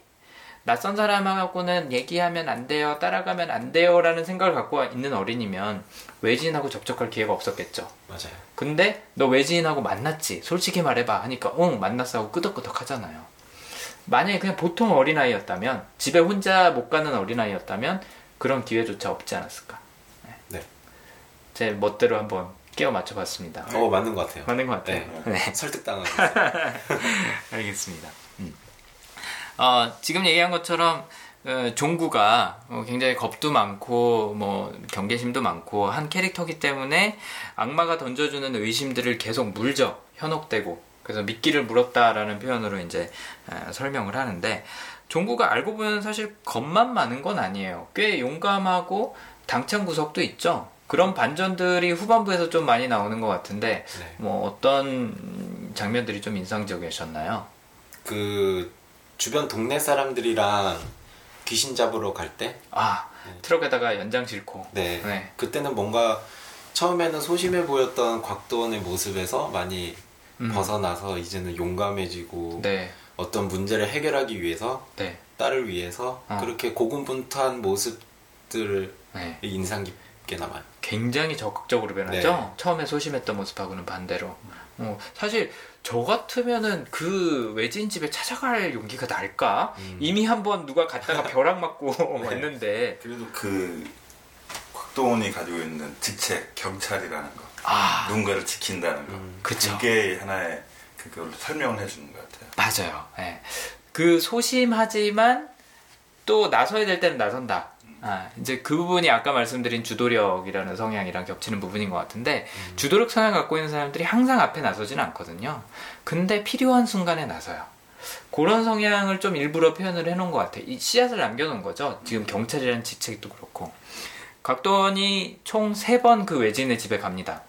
낯선 사람하고는 얘기하면 안 돼요, 따라가면 안 돼요 라는 생각을 갖고 있는 어린이면 외지인하고 접촉할 기회가 없었겠죠. 맞아요. 근데 너 외지인하고 만났지? 솔직히 말해봐 하니까 응 만났어 하고 끄덕끄덕 하잖아요. 만약에 그냥 보통 어린아이였다면 집에 혼자 못 가는 어린아이였다면 그런 기회조차 없지 않았을까. 네. 제 멋대로 한번 끼워 맞춰봤습니다. 어 맞는 것 같아요. 맞는 것 같아요. 네. 네. 설득당하고 알겠습니다. 음. 어, 지금 얘기한 것처럼 어, 종구가 어, 굉장히 겁도 많고 뭐 경계심도 많고 한 캐릭터기 때문에 악마가 던져주는 의심들을 계속 물죠 현혹되고 그래서 미끼를 물었다라는 표현으로 이제 에, 설명을 하는데 종구가 알고 보면 사실 겁만 많은 건 아니에요 꽤 용감하고 당찬 구석도 있죠 그런 반전들이 후반부에서 좀 많이 나오는 것 같은데 네. 뭐 어떤 장면들이 좀 인상적이셨나요? 그 주변 동네 사람들이랑 귀신 잡으러 갈 때, 아 트럭에다가 연장 싣고 네. 네. 그때는 뭔가 처음에는 소심해 보였던 곽도원의 모습에서 많이 음. 벗어나서 이제는 용감해지고 네, 어떤 문제를 해결하기 위해서 네, 딸을 위해서 어. 그렇게 고군분투한 모습들을 네. 인상 깊게 남아요. 굉장히 적극적으로 변하죠. 네. 처음에 소심했던 모습하고는 반대로. 어, 사실 저 같으면은 그 외진 집에 찾아갈 용기가 날까? 음. 이미 한번 누가 갔다가 벼락 맞고 왔는데 그래도 그 곽도원이 가지고 있는 직책 경찰이라는 거, 아 누군가를 지킨다는 거, 음. 그쵸. 그게 하나의 그걸 설명을 해주는. 맞아요. 예. 그 소심하지만 또 나서야 될 때는 나선다. 아, 이제 그 부분이 아까 말씀드린 주도력이라는 성향이랑 겹치는 부분인 것 같은데 주도력 성향 갖고 있는 사람들이 항상 앞에 나서지는 않거든요. 근데 필요한 순간에 나서요. 그런 성향을 좀 일부러 표현을 해놓은 것 같아요. 이 씨앗을 남겨놓은 거죠. 지금 경찰이라는 직책도 그렇고. 곽도원이 총 세 번 그 외진의 집에 갑니다.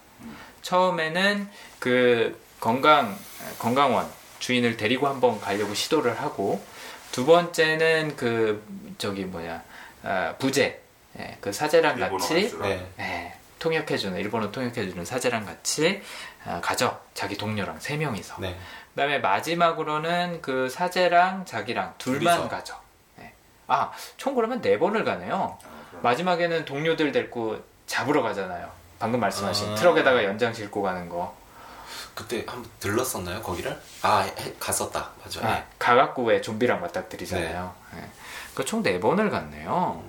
처음에는 그 건강 건강원 주인을 데리고 한번 가려고 시도를 하고 두 번째는 그 저기 뭐냐 아, 부재 예, 그 사제랑 같이. 네. 예, 통역해주는 일본어 통역해주는 사제랑 같이 아, 가죠 자기 동료랑 세 명이서 네. 그다음에 마지막으로는 그 사제랑 자기랑 둘만 둘이서. 가죠 예. 아총 그러면 네 번을 가네요 아, 마지막에는 동료들 데리고 잡으러 가잖아요 방금 말씀하신 아. 트럭에다가 연장 싣고 가는 거 그때 한번 들렀었나요 거기를? 아 해- 갔었다 맞아. 아, 네. 가갖고 왜 좀비랑 맞닥뜨리잖아요. 예. 그총 네 번을 갔네요.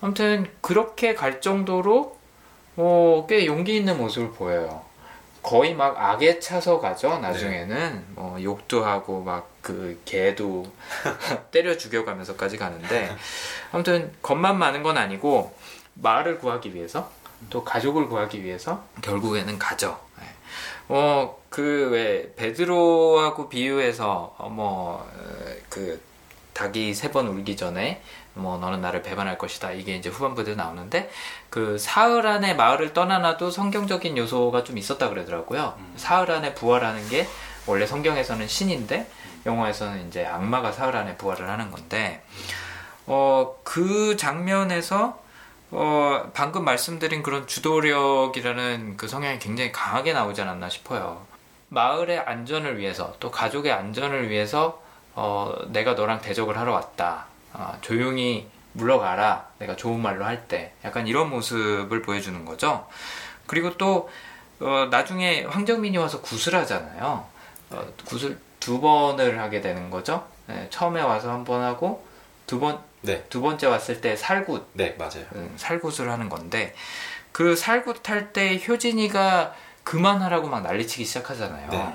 아무튼 그렇게 갈 정도로 어, 꽤 용기 있는 모습을 보여요. 거의 막 악에 차서 가죠. 나중에는 뭐 욕도 하고 막 그 개도 때려 죽여가면서까지 가는데 아무튼 겁만 많은 건 아니고 말을 구하기 위해서 또 가족을 구하기 위해서 결국에는 가죠. 예. 어, 그, 왜, 베드로하고 비유해서, 어, 뭐, 어, 그, 닭이 세 번 울기 전에, 뭐 너는 나를 배반할 것이다 이게 이제 후반부에 나오는데 그 사흘 안에 마을을 떠나놔도 성경적인 요소가 좀 있었다 그러더라고요. 사흘 안에 부활하는 게 원래 성경에서는 신인데 영화에서는 이제 악마가 사흘 안에 부활을 하는 건데 어 그 장면에서 어 방금 말씀드린 그런 주도력이라는 그 성향이 굉장히 강하게 나오지 않았나 싶어요. 마을의 안전을 위해서 또 가족의 안전을 위해서 어, 내가 너랑 대적을 하러 왔다. 아, 조용히 물러가라. 내가 좋은 말로 할 때. 약간 이런 모습을 보여주는 거죠. 그리고 또, 어, 나중에 황정민이 와서 구슬하잖아요. 어, 구슬 두 번을 하게 되는 거죠. 네, 처음에 와서 한 번 하고, 두 번, 네, 두 번째 왔을 때 살굿, 네 맞아요. 음, 살굿을 하는 건데, 그 살굿 할 때 효진이가 그만하라고 막 난리치기 시작하잖아요. 네.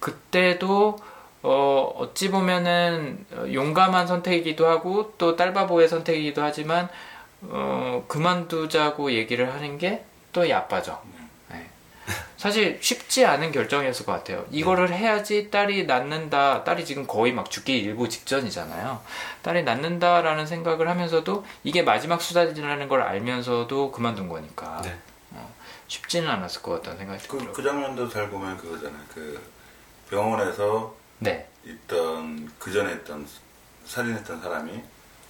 그때도 어, 어찌 보면은 어, 용감한 선택이기도 하고 또 딸바보의 선택이기도 하지만 어, 그만두자고 얘기를 하는 게또이 아빠죠. 네. 사실 쉽지 않은 결정이었을 것 같아요. 이거를 해야지 딸이 낫는다. 딸이 지금 거의 막 죽기 일보 직전이잖아요. 딸이 낫는다라는 생각을 하면서도 이게 마지막 수단이라는 걸 알면서도 그만둔 거니까 네. 쉽지는 않았을 것 같다는 생각이 그, 들어요. 그 장면도 잘 보면 그거잖아요. 그 병원에서 네, 있던 그 전에 있던 살인했던 사람이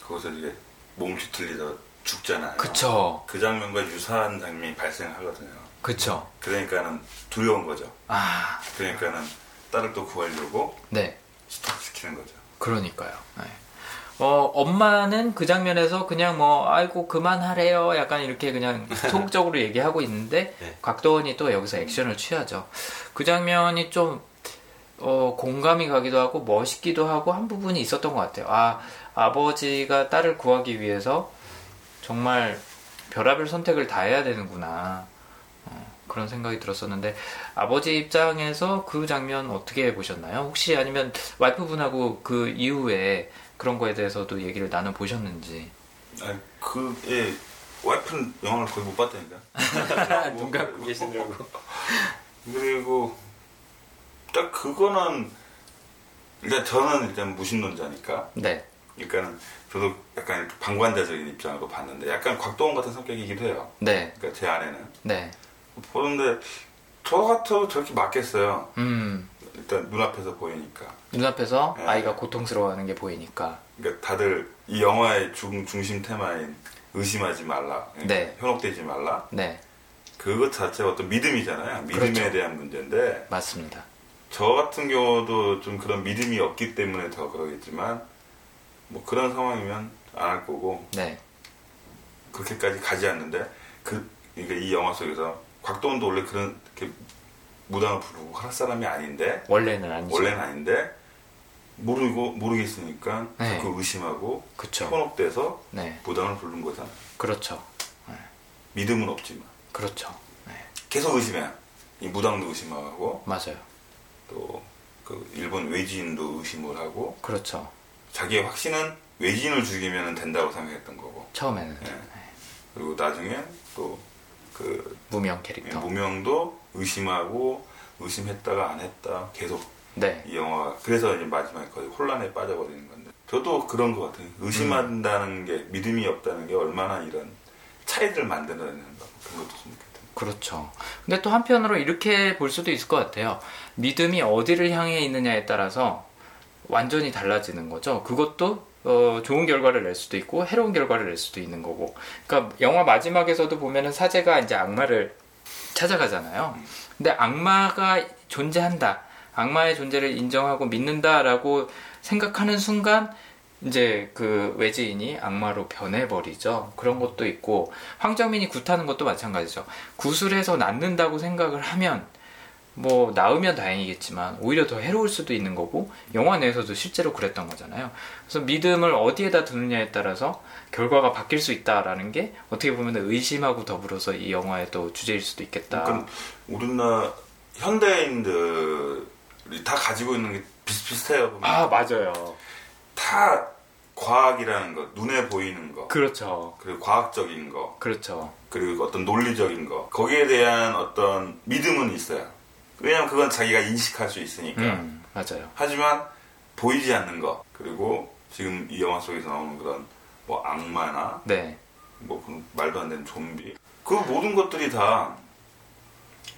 거기서 이제 몸 뒤틀리다 죽잖아요. 그쵸, 그 장면과 유사한 장면이 발생하거든요. 그쵸. 그러니까는 두려운 거죠. 아, 그러니까는 딸을 또 구하려고 네. 스톱시키는 거죠. 그러니까요. 네. 어, 엄마는 그 장면에서 그냥 뭐, 아이고, 그만하래요. 약간 이렇게 그냥 소극적으로 얘기하고 있는데, 네. 곽도원이 또 여기서 액션을 취하죠. 그 장면이 좀, 어, 공감이 가기도 하고, 멋있기도 하고, 한 부분이 있었던 것 같아요. 아, 아버지가 딸을 구하기 위해서 정말 별하별 선택을 다 해야 되는구나. 어, 그런 생각이 들었었는데, 아버지 입장에서 그 장면 어떻게 보셨나요? 혹시 아니면 와이프분하고 그 이후에 그런 거에 대해서도 얘기를 나눠 보셨는지. 아니, 그, 예, 와이프는 영화를 거의 못 봤다니까. 눈 감고 계시더라고. 그리고, 딱 그거는, 일단 저는 일단 무신론자니까. 네. 그러니까는 저도 약간 방관자적인 입장으로 봤는데 약간 곽도원 같은 성격이기도 해요. 네. 그러니까 제 아내는. 네. 보는데 저 같아도 저렇게 맞겠어요. 음. 일단 눈앞에서 보이니까. 눈앞에서 네. 아이가 고통스러워하는 게 보이니까. 그러니까 다들 이 영화의 중, 중심 테마인 의심하지 말라. 그러니까 네. 현혹되지 말라. 네. 그것 자체가 어떤 믿음이잖아요. 믿음에 그렇죠. 대한 문제인데 맞습니다. 저 같은 경우도 좀 그런 믿음이 없기 때문에 더 그러겠지만 뭐 그런 상황이면 안 할 거고 네. 그렇게까지 가지 않는데 그 그러니까 이 영화 속에서 곽도원도 원래 그런 이렇게 무당을 부르고 할 사람이 아닌데 원래는 아니죠. 원래는 아닌데 모르고 모르겠으니까 네. 자꾸 의심하고 그쵸. 현혹돼서 네. 무당을 부르는 거잖아. 그렇죠. 믿음은 없지만 그렇죠. 네. 계속 의심해. 이 무당도 의심하고 맞아요. 또 그 일본 외지인도 의심을 하고 그렇죠. 자기의 확신은 외지인을 죽이면 된다고 생각했던 거고 처음에는 네. 그리고 나중에 또 그 무명 캐릭터. 무명도 의심하고 의심했다가 안 했다 계속 네. 이 영화 그래서 이제 마지막에 거의 혼란에 빠져버리는 건데 저도 그런 것 같아요 의심한다는 게 믿음이 없다는 게 얼마나 이런 차이를 만들어내는가 그런 것도 좀 그렇죠. 근데 또 한편으로 이렇게 볼 수도 있을 것 같아요. 믿음이 어디를 향해 있느냐에 따라서 완전히 달라지는 거죠. 그것도 어, 좋은 결과를 낼 수도 있고 해로운 결과를 낼 수도 있는 거고. 그러니까 영화 마지막에서도 보면은 사제가 이제 악마를 찾아가잖아요. 근데 악마가 존재한다. 악마의 존재를 인정하고 믿는다라고 생각하는 순간 이제 그 외지인이 악마로 변해버리죠. 그런 것도 있고 황정민이 굿하는 것도 마찬가지죠. 구술해서 낫는다고 생각을 하면 뭐 나으면 다행이겠지만 오히려 더 해로울 수도 있는 거고 영화 내에서도 실제로 그랬던 거잖아요. 그래서 믿음을 어디에다 두느냐에 따라서 결과가 바뀔 수 있다라는 게 어떻게 보면 의심하고 더불어서 이 영화의 또 주제일 수도 있겠다. 그러니까 우리나라 현대인들이 다 가지고 있는 게 비슷비슷해요 보면 아 맞아요. 다 과학이라는 것 눈에 보이는 거 그렇죠. 그리고 과학적인 거 그렇죠. 그리고 어떤 논리적인 거 거기에 대한 어떤 믿음은 있어요 왜냐면 그건 자기가 인식할 수 있으니까 음 맞아요. 하지만 보이지 않는 거 그리고 지금 이 영화 속에서 나오는 그런 뭐 악마나 네. 뭐그 말도 안 되는 좀비 그 모든 것들이 다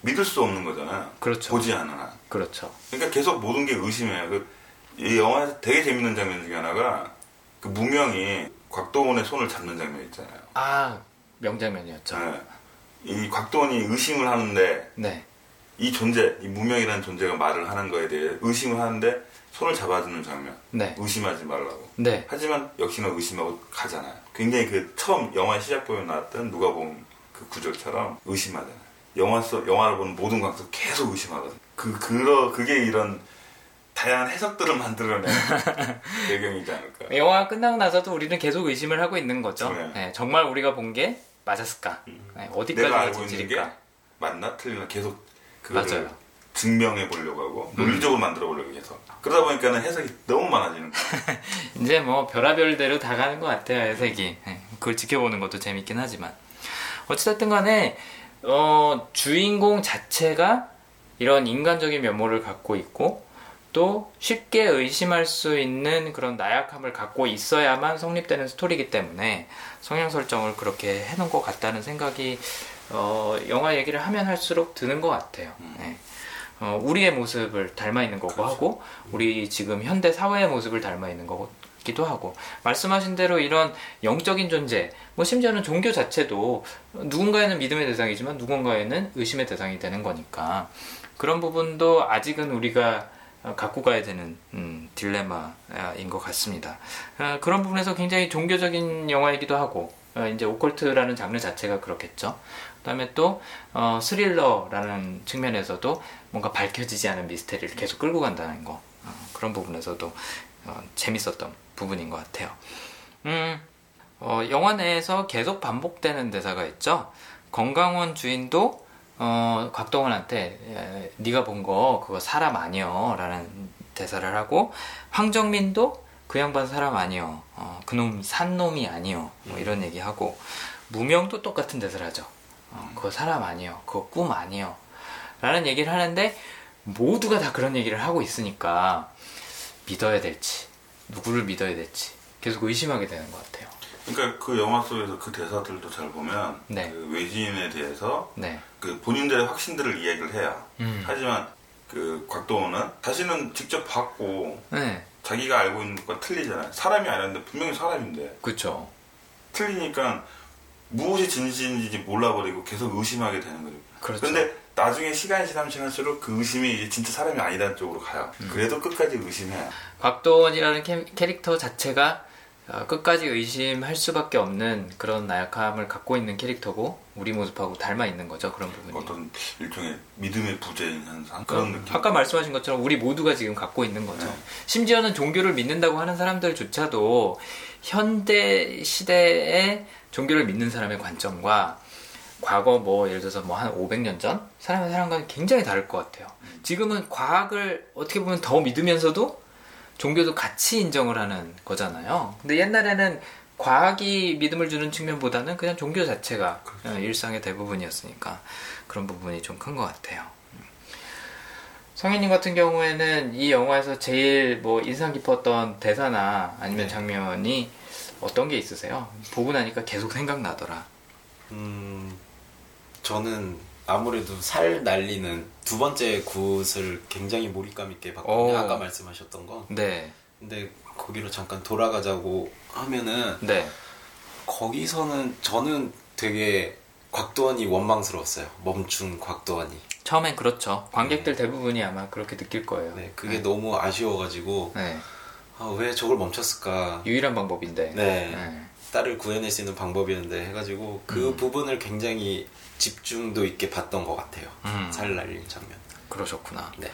믿을 수 없는 거잖아요. 그렇죠. 보지 않은 한. 그렇죠. 그러니까 계속 모든 게 의심해요. 그, 이 영화에서 되게 재밌는 장면 중에 하나가 그 무명이 곽도원의 손을 잡는 장면 있잖아요. 아, 명장면이었죠. 네. 이 곽도원이 의심을 하는데 네. 이 존재, 이 무명이라는 존재가 말을 하는 거에 대해 의심을 하는데 손을 잡아주는 장면. 네. 의심하지 말라고. 네. 하지만 역시나 의심하고 가잖아요. 굉장히 그 처음 영화 시작 부분에 나왔던 누가 본그 구절처럼 의심하잖아요. 영화 속 영화를 보는 모든 관객도 계속 의심하거든. 그 그러 그게 이런 다양한 해석들을 만들어내는 배경이지 않을까. 영화 끝나고 나서도 우리는 계속 의심을 하고 있는 거죠. 그래. 네, 정말 우리가 본 게 맞았을까? 네, 어디까지 내가 알고 있는 게? 맞나 틀리나 계속 그거를 맞아요. 음. 증명해 보려고 하고 논리적으로 만들어 보려고 해서 그러다 보니까는 해석이 너무 많아지는 거야. 이제 뭐 별하별대로 다 가는 것 같아요, 해석이. 네, 그걸 지켜보는 것도 재밌긴 하지만. 어찌됐든 간에, 어, 주인공 자체가 이런 인간적인 면모를 갖고 있고, 또 쉽게 의심할 수 있는 그런 나약함을 갖고 있어야만 성립되는 스토리이기 때문에 성향 설정을 그렇게 해놓은 것 같다는 생각이, 어, 영화 얘기를 하면 할수록 드는 것 같아요. 네. 어, 우리의 모습을 닮아 있는 거고 하고 우리 지금 현대 사회의 모습을 닮아 있는 거기도 하고 말씀하신 대로 이런 영적인 존재 뭐 심지어는 종교 자체도 누군가에는 믿음의 대상이지만 누군가에는 의심의 대상이 되는 거니까 그런 부분도 아직은 우리가 어, 갖고 가야 되는 음, 딜레마인 것 같습니다. 어, 그런 부분에서 굉장히 종교적인 영화이기도 하고 어, 이제 오컬트라는 장르 자체가 그렇겠죠. 그다음에 또 어, 스릴러라는 측면에서도 뭔가 밝혀지지 않은 미스테리를 계속 끌고 간다는 거 어, 그런 부분에서도 어, 재밌었던 부분인 것 같아요. 음, 어, 영화 내에서 계속 반복되는 대사가 있죠. 건강원 주인도 어, 곽동원한테 에, 네가 본 거 그거 사람 아니여 라는 대사를 하고 황정민도 그 양반 사람 아니여 어, 그놈 산 놈이 아니여 뭐 이런 얘기하고 무명도 똑같은 대사를 하죠. 어, 그거 사람 아니여 그거 꿈 아니여 라는 얘기를 하는데 모두가 다 그런 얘기를 하고 있으니까 믿어야 될지 누구를 믿어야 될지 계속 의심하게 되는 것 같아요. 그러니까 그 영화 속에서 그 대사들도 잘 보면 네. 그 외지인에 대해서 네. 그 본인들의 확신들을 이야기를 해요. 음. 하지만 그 곽도원은 자신은 직접 봤고 네. 자기가 알고 있는 것과 틀리잖아요. 사람이 아닌데 분명히 사람인데 그쵸. 틀리니까 무엇이 진실인지 몰라버리고 계속 의심하게 되는 거죠. 그렇죠. 그런데 나중에 시간이 지나면 지날수록 그 의심이 이제 진짜 사람이 아니다는 쪽으로 가요. 음. 그래도 끝까지 의심해요. 곽도원이라는 캐, 캐릭터 자체가 어, 끝까지 의심할 수밖에 없는 그런 나약함을 갖고 있는 캐릭터고 우리 모습하고 닮아 있는 거죠 그런 부분이. 어떤 일종의 믿음의 부재인 현상 그런 그 느낌. 아까 말씀하신 것처럼 우리 모두가 지금 갖고 있는 거죠. 네. 심지어는 종교를 믿는다고 하는 사람들조차도 현대 시대의 종교를 믿는 사람의 관점과 과거 뭐 예를 들어서 뭐 한 500년 전 사람의 사람과는 굉장히 다를 것 같아요. 지금은 과학을 어떻게 보면 더 믿으면서도 종교도 같이 인정을 하는 거잖아요. 근데 옛날에는 과학이 믿음을 주는 측면보다는 그냥 종교 자체가 어, 일상의 대부분이었으니까 그런 부분이 좀 큰 것 같아요. 성현님 같은 경우에는 이 영화에서 제일 뭐 인상 깊었던 대사나 아니면 네. 장면이 어떤 게 있으세요? 보고 나니까 계속 생각나더라. 음, 저는 아무래도 살 날리는 두 번째 굿을 굉장히 몰입감 있게 봤거든요. 오. 아까 말씀하셨던 거. 네, 근데 거기로 잠깐 돌아가자고 하면은 네, 거기서는 저는 되게 곽도원이 원망스러웠어요. 멈춘 곽도원이. 처음엔 그렇죠. 관객들 대부분이 아마 그렇게 느낄 거예요. 네, 그게 너무 아쉬워가지고 네, 아, 왜 저걸 멈췄을까? 유일한 방법인데. 네. 네. 딸을 구해낼 수 있는 방법이었는데 해가지고 그 음. 부분을 굉장히 집중도 있게 봤던 것 같아요. 음. 살 날리는 장면. 그러셨구나. 네.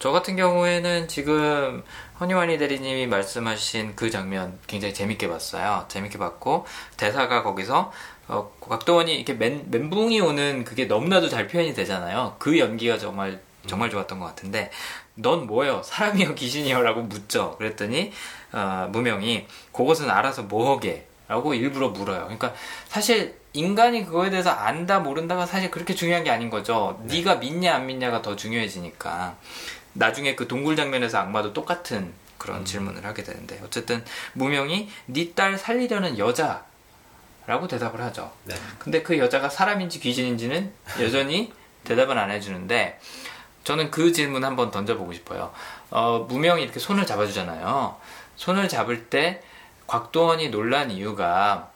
저 같은 경우에는 지금 허니와니 대리님이 말씀하신 그 장면 굉장히 재밌게 봤어요. 재밌게 봤고 대사가 거기서 어, 곽도원이 이렇게 멘, 멘붕이 오는 그게 너무나도 잘 표현이 되잖아요. 그 연기가 정말 정말 좋았던 것 같은데 넌 뭐예요? 사람이요 귀신이요라고 묻죠. 그랬더니 어, 무명이 그것은 알아서 뭐하게 라고 일부러 물어요. 그러니까 사실 인간이 그거에 대해서 안다 모른다가 사실 그렇게 중요한 게 아닌 거죠. 네. 가 믿냐 안 믿냐가 더 중요해지니까 나중에 그 동굴 장면에서 악마도 똑같은 그런 질문을 하게 되는데 어쨌든 무명이 네 딸 살리려는 여자 라고 대답을 하죠. 네. 근데 그 여자가 사람인지 귀신인지는 여전히 대답은 안 해주는데 저는 그 질문 한번 던져보고 싶어요. 어, 무명이 이렇게 손을 잡아주잖아요. 손을 잡을 때 곽도원이 놀란 이유가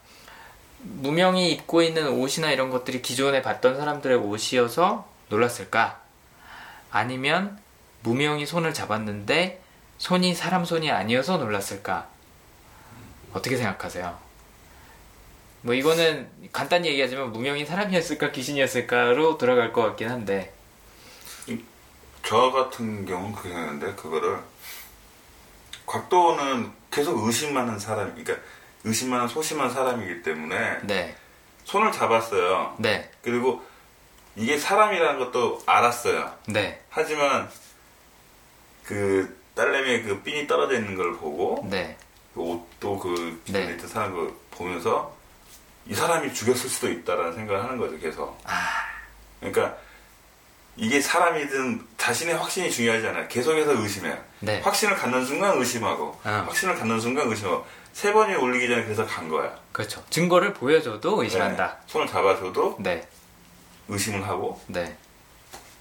무명이 입고 있는 옷이나 이런 것들이 기존에 봤던 사람들의 옷이어서 놀랐을까? 아니면 무명이 손을 잡았는데 손이 사람 손이 아니어서 놀랐을까? 어떻게 생각하세요? 뭐 이거는 간단히 얘기하자면 무명이 사람이었을까 귀신이었을까로 돌아갈 것 같긴 한데. 저 같은 경우는 그렇게 생각하는데 그거를. 곽도는 계속 의심하는 사람, 그러니까 의심하는 소심한 사람이기 때문에 네, 손을 잡았어요. 네, 그리고 이게 사람이라는 것도 알았어요. 네, 하지만 그 딸내미의 그 핀이 떨어져 있는 걸 보고 네, 그 옷도 그 있던 사람 거 보면서 이 사람이 죽였을 수도 있다라는 생각을 하는 거죠 계속. 아. 그러니까 이게 사람이든 자신의 확신이 중요하잖아요. 계속해서 의심해요. 네. 확신을 갖는 순간 의심하고 아. 확신을 갖는 순간 의심하고 세 번이 올리기 전에 그래서 간 거야. 그렇죠. 증거를 보여줘도 의심한다. 네. 손을 잡아줘도 네, 의심을 하고 네,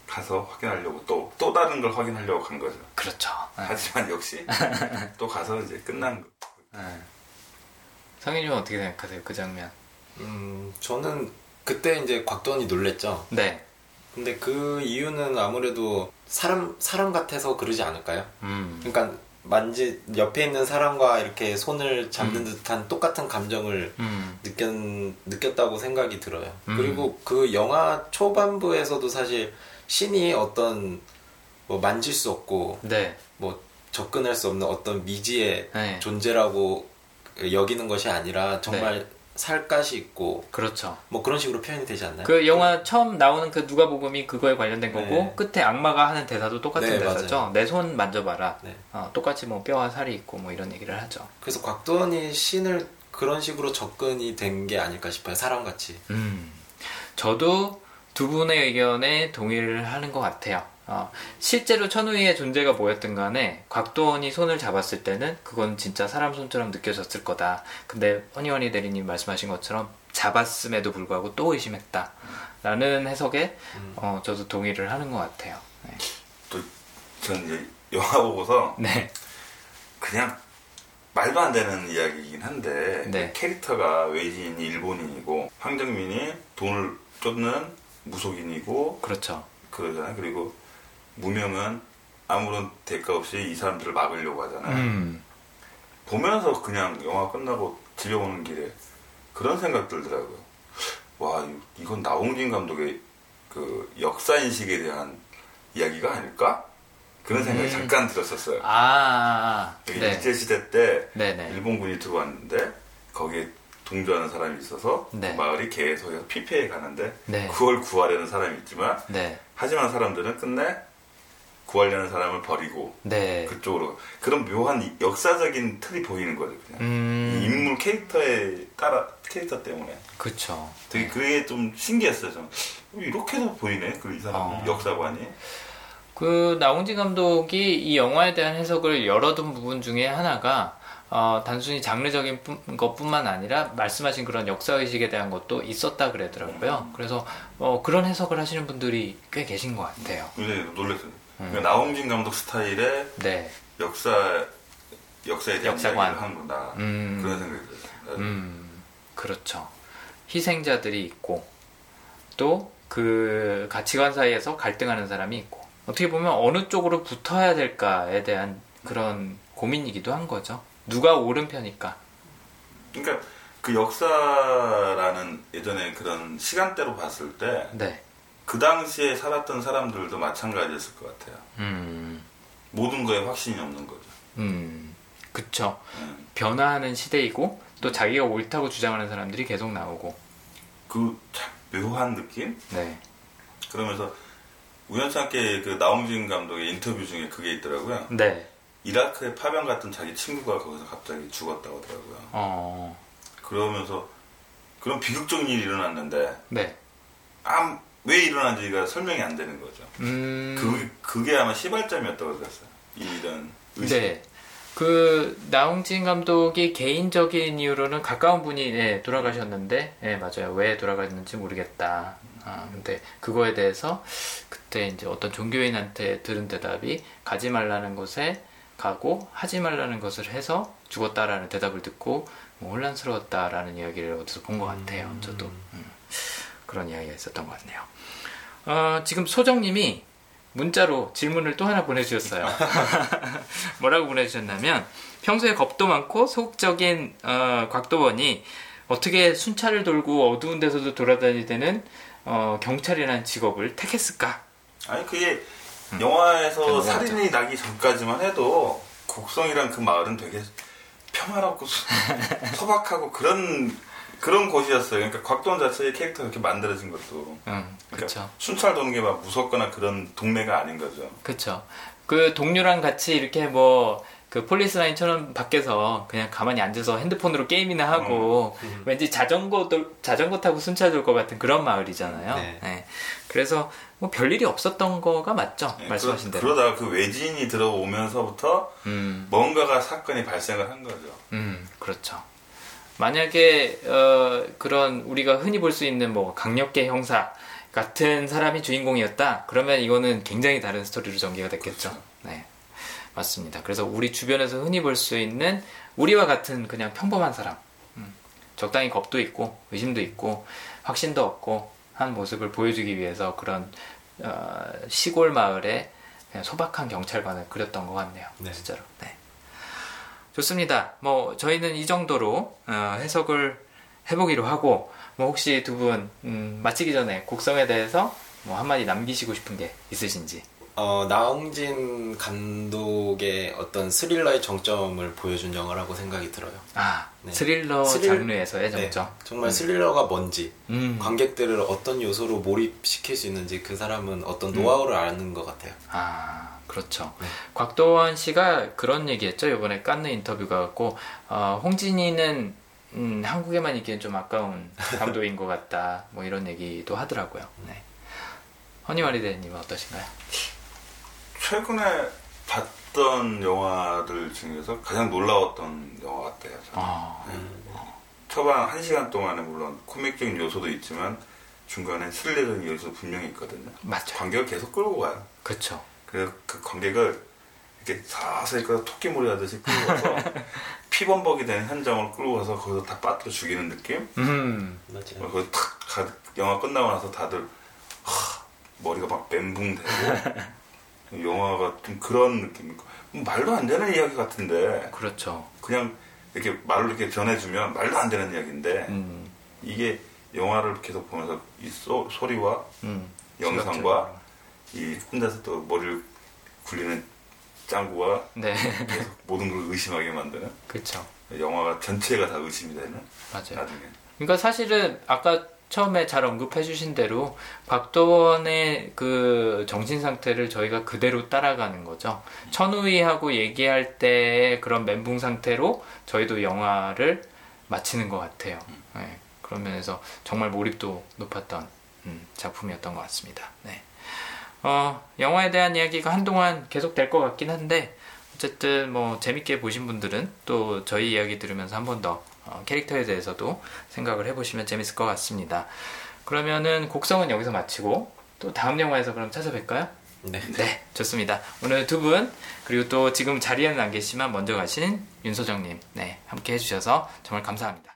가서 확인하려고 또 또 다른 걸 확인하려고 간 거죠. 그렇죠. 네. 하지만 역시 또 가서 이제 끝난 거. 네. 성인님은 어떻게 생각하세요? 그 장면? 음, 저는 그때 이제 곽도원이 놀랬죠. 네, 근데 그 이유는 아무래도 사람 사람 같아서 그러지 않을까요? 음, 그러니까 만지 옆에 있는 사람과 이렇게 손을 잡는 듯한 똑같은 감정을 음, 느꼈, 느꼈다고 생각이 들어요. 음. 그리고 그 영화 초반부에서도 사실 신이 어떤 뭐 만질 수 없고 네, 뭐 접근할 수 없는 어떤 미지의 네. 존재라고 여기는 것이 아니라 정말 살갗이 있고 그렇죠. 뭐 그런 식으로 표현이 되지 않나요? 그 영화 처음 나오는 그 누가복음이 그거에 관련된 거고 네. 끝에 악마가 하는 대사도 똑같은 네, 대사죠. 내 손 만져봐라. 네. 어, 똑같이 뭐 뼈와 살이 있고 뭐 이런 얘기를 하죠. 그래서 곽도원이 신을 그런 식으로 접근이 된 게 아닐까 싶어요. 사람같이. 음, 저도 두 분의 의견에 동의를 하는 것 같아요. 어, 실제로 천우희의 존재가 뭐였든 간에 곽도원이 손을 잡았을 때는 그건 진짜 사람 손처럼 느껴졌을 거다. 근데 허니허니 대리님 말씀하신 것처럼 잡았음에도 불구하고 또 의심했다. 라는 해석에 어, 저도 동의를 하는 것 같아요. 네. 또전 이제 영화 보고서 네. 그냥 말도 안 되는 이야기이긴 한데 네. 캐릭터가 외지인이 일본인이고 황정민이 돈을 쫓는 무속인이고 그렇죠. 그러잖아요. 그리고 무명은 아무런 대가 없이 이 사람들을 막으려고 하잖아요. 음, 보면서 그냥 영화 끝나고 집에 오는 길에 그런 생각 들더라고요. 와, 이- 이건 나홍진 감독의 그 역사인식에 대한 이야기가 아닐까? 그런 생각이 음. 잠깐 들었었어요. 아, 이게 네. 일제 시대 때 네네. 일본군이 들어왔는데 거기에 동조하는 사람이 있어서 네. 그 마을이 계속해서 피폐해 가는데 네. 그걸 구하려는 사람이 있지만 네. 하지만 사람들은 끝내 구하려는 사람을 버리고 네. 그쪽으로 그런 묘한 이- 역사적인 틀이 보이는 거죠 그냥 음, 이 인물 캐릭터에 따라 캐릭터 때문에 그쵸. 되게 그게 좀 신기했어요 저는 어, 이렇게도 보이네 그 이 사람 어. 역사관이 그 나홍진 감독이 이 영화에 대한 해석을 열어둔 부분 중에 하나가 어, 단순히 장르적인 뿐- 것뿐만 아니라 말씀하신 그런 역사의식에 대한 것도 있었다 그러더라고요. 그래서 어, 그런 해석을 하시는 분들이 꽤 계신 것 같아요. 굉장히 놀랐어요 음. 그러니까 나홍진 감독 스타일의 네. 역사 역사에 대한 역사관. 이야기를 하는구나 음. 그런 생각이 들었어요 음, 그렇죠. 희생자들이 있고 또 그 가치관 사이에서 갈등하는 사람이 있고 어떻게 보면 어느 쪽으로 붙어야 될까에 대한 그런 고민이기도 한 거죠. 누가 옳은 편일까? 그러니까 그 역사라는 예전에 그런 시간대로 봤을 때 그 네. 당시에 살았던 사람들도 마찬가지였을 것 같아요 음, 모든 거에 확신이 없는 거죠 음, 그쵸. 음. 변화하는 시대이고 또 자기가 옳다고 주장하는 사람들이 계속 나오고. 그 참 묘한 느낌 네. 그러면서 우연찮게 그 나홍진 감독의 인터뷰 중에 그게 있더라고요. 네. 이라크에 파병 갔던 자기 친구가 거기서 갑자기 죽었다고 하더라고요. 어, 그러면서 그런 비극적인 일이 일어났는데 네. 암, 왜 일어난지가 설명이 안 되는 거죠. 음. 그, 그게 아마 시발점이었다고 그랬어요. 이런 의식. 네. 그 나홍진 감독이 개인적인 이유로는 가까운 분이 예, 돌아가셨는데 예, 맞아요. 왜 돌아갔는지 모르겠다. 아, 근데 그거에 대해서 그때 이제 어떤 종교인한테 들은 대답이 가지 말라는 곳에 가고 하지 말라는 것을 해서 죽었다라는 대답을 듣고 뭐 혼란스러웠다라는 이야기를 어디서 본 것 같아요. 저도 음, 그런 이야기가 있었던 것 같네요. 어, 지금 소정님이 문자로 질문을 또 하나 보내주셨어요. 뭐라고 보내주셨냐면 평소에 겁도 많고 소극적인 어, 곽도원이 어떻게 순찰을 돌고 어두운 데서도 돌아다니는 어, 경찰이라는 직업을 택했을까? 아니 그게 영화에서 대단하죠. 살인이 나기 전까지만 해도 곡성이란 그 마을은 되게 평화롭고 수- 소박하고 그런 그런 곳이었어요. 그러니까 곽도원 자체의 캐릭터가 이렇게 만들어진 것도 응, 그러니까. 순찰 도는 게 막 무섭거나 그런 동네가 아닌 거죠. 그쵸. 그 동료랑 같이 이렇게 뭐, 그 폴리스 라인처럼 밖에서 그냥 가만히 앉아서 핸드폰으로 게임이나 하고, 왠지 자전거, 돌- 자전거 타고 순찰 돌 것 같은 그런 마을이잖아요. 네. 네. 그래서 뭐 별일이 없었던 거가 맞죠. 네, 말씀하신 그러, 대로. 그러다가 그 외지인이 들어오면서부터 음, 뭔가가 사건이 발생을 한 거죠. 음, 그렇죠. 만약에, 어, 그런 우리가 흔히 볼 수 있는 뭐 강력계 형사 같은 사람이 주인공이었다? 그러면 이거는 굉장히 다른 스토리로 전개가 됐겠죠. 네. 맞습니다. 그래서 우리 주변에서 흔히 볼 수 있는 우리와 같은 그냥 평범한 사람. 음, 적당히 겁도 있고, 의심도 있고, 확신도 없고, 한 모습을 보여주기 위해서 그런, 어, 시골 마을에 그냥 소박한 경찰관을 그렸던 것 같네요. 네. 진짜로. 네. 좋습니다. 뭐 저희는 이 정도로 어, 해석을 해보기로 하고 뭐 혹시 두분 음, 마치기 전에 곡성에 대해서 뭐 한마디 남기시고 싶은 게 있으신지. 어, 나홍진 감독의 어떤 스릴러의 정점을 보여준 영화라고 생각이 들어요. 아 네. 스릴러 스릴- 장르에서의 네, 정점. 정말 스릴러가 뭔지, 음. 관객들을 어떤 요소로 몰입시킬 수 있는지 그 사람은 어떤 노하우를 아는 것 같아요. 아 그렇죠. 네. 곽도원 씨가 그런 얘기했죠. 이번에 깐느 인터뷰가 갖고 어, 홍진이는 음, 한국에만 있기엔 좀 아까운 감독인 것 같다. 뭐 이런 얘기도 하더라고요. 네. 허니와리 대님은 어떠신가요? 최근에 봤던 영화들 중에서 가장 놀라웠던 영화 같아요. 아, 초반 한 시간 동안에 물론 코믹적인 요소도 있지만 중간에 스릴러적인 요소 분명히 있거든요. 맞아요. 관객을 계속 끌고 가요. 그렇죠. 그래서 그 관객을 이렇게 서서히 끌어 토끼몰이 하듯이 끌고 가서 피범벅이 된 현장을 끌고 가서 거기서 다 빠뜨려 죽이는 느낌? 음, 맞아요. 거기 탁 가- 영화 끝나고 나서 다들 하, 머리가 막 멘붕되고 영화가 좀 그런 느낌. 말도 안 되는 이야기 같은데 그렇죠. 그냥 이렇게 말로 이렇게 전해주면 말도 안 되는 이야기인데 음, 이게 영화를 계속 보면서 이 소, 소리와 음. 영상과 이 혼자서 또 머리를 굴리는 짱구와 네, 계속 모든 걸 의심하게 만드는 그렇죠. 영화가 전체가 다 의심이 되는 맞아요. 나중에 그러니까 사실은 아까 처음에 잘 언급해 주신 대로 박도원의 그 정신 상태를 저희가 그대로 따라가는 거죠. 천우희하고 얘기할 때의 그런 멘붕 상태로 저희도 영화를 마치는 것 같아요. 네, 그런 면에서 정말 몰입도 높았던 음, 작품이었던 것 같습니다. 네. 어, 영화에 대한 이야기가 한동안 계속 될 것 같긴 한데 어쨌든 뭐 재밌게 보신 분들은 또 저희 이야기 들으면서 한 번더 어, 캐릭터에 대해서도 생각을 해보시면 재밌을 것 같습니다. 그러면은 곡성은 여기서 마치고 또 다음 영화에서 그럼 찾아뵐까요? 네. 네, 좋습니다. 오늘 두 분 그리고 또 지금 자리에는 안 계시지만 먼저 가신 윤소정님, 네 함께 해주셔서 정말 감사합니다.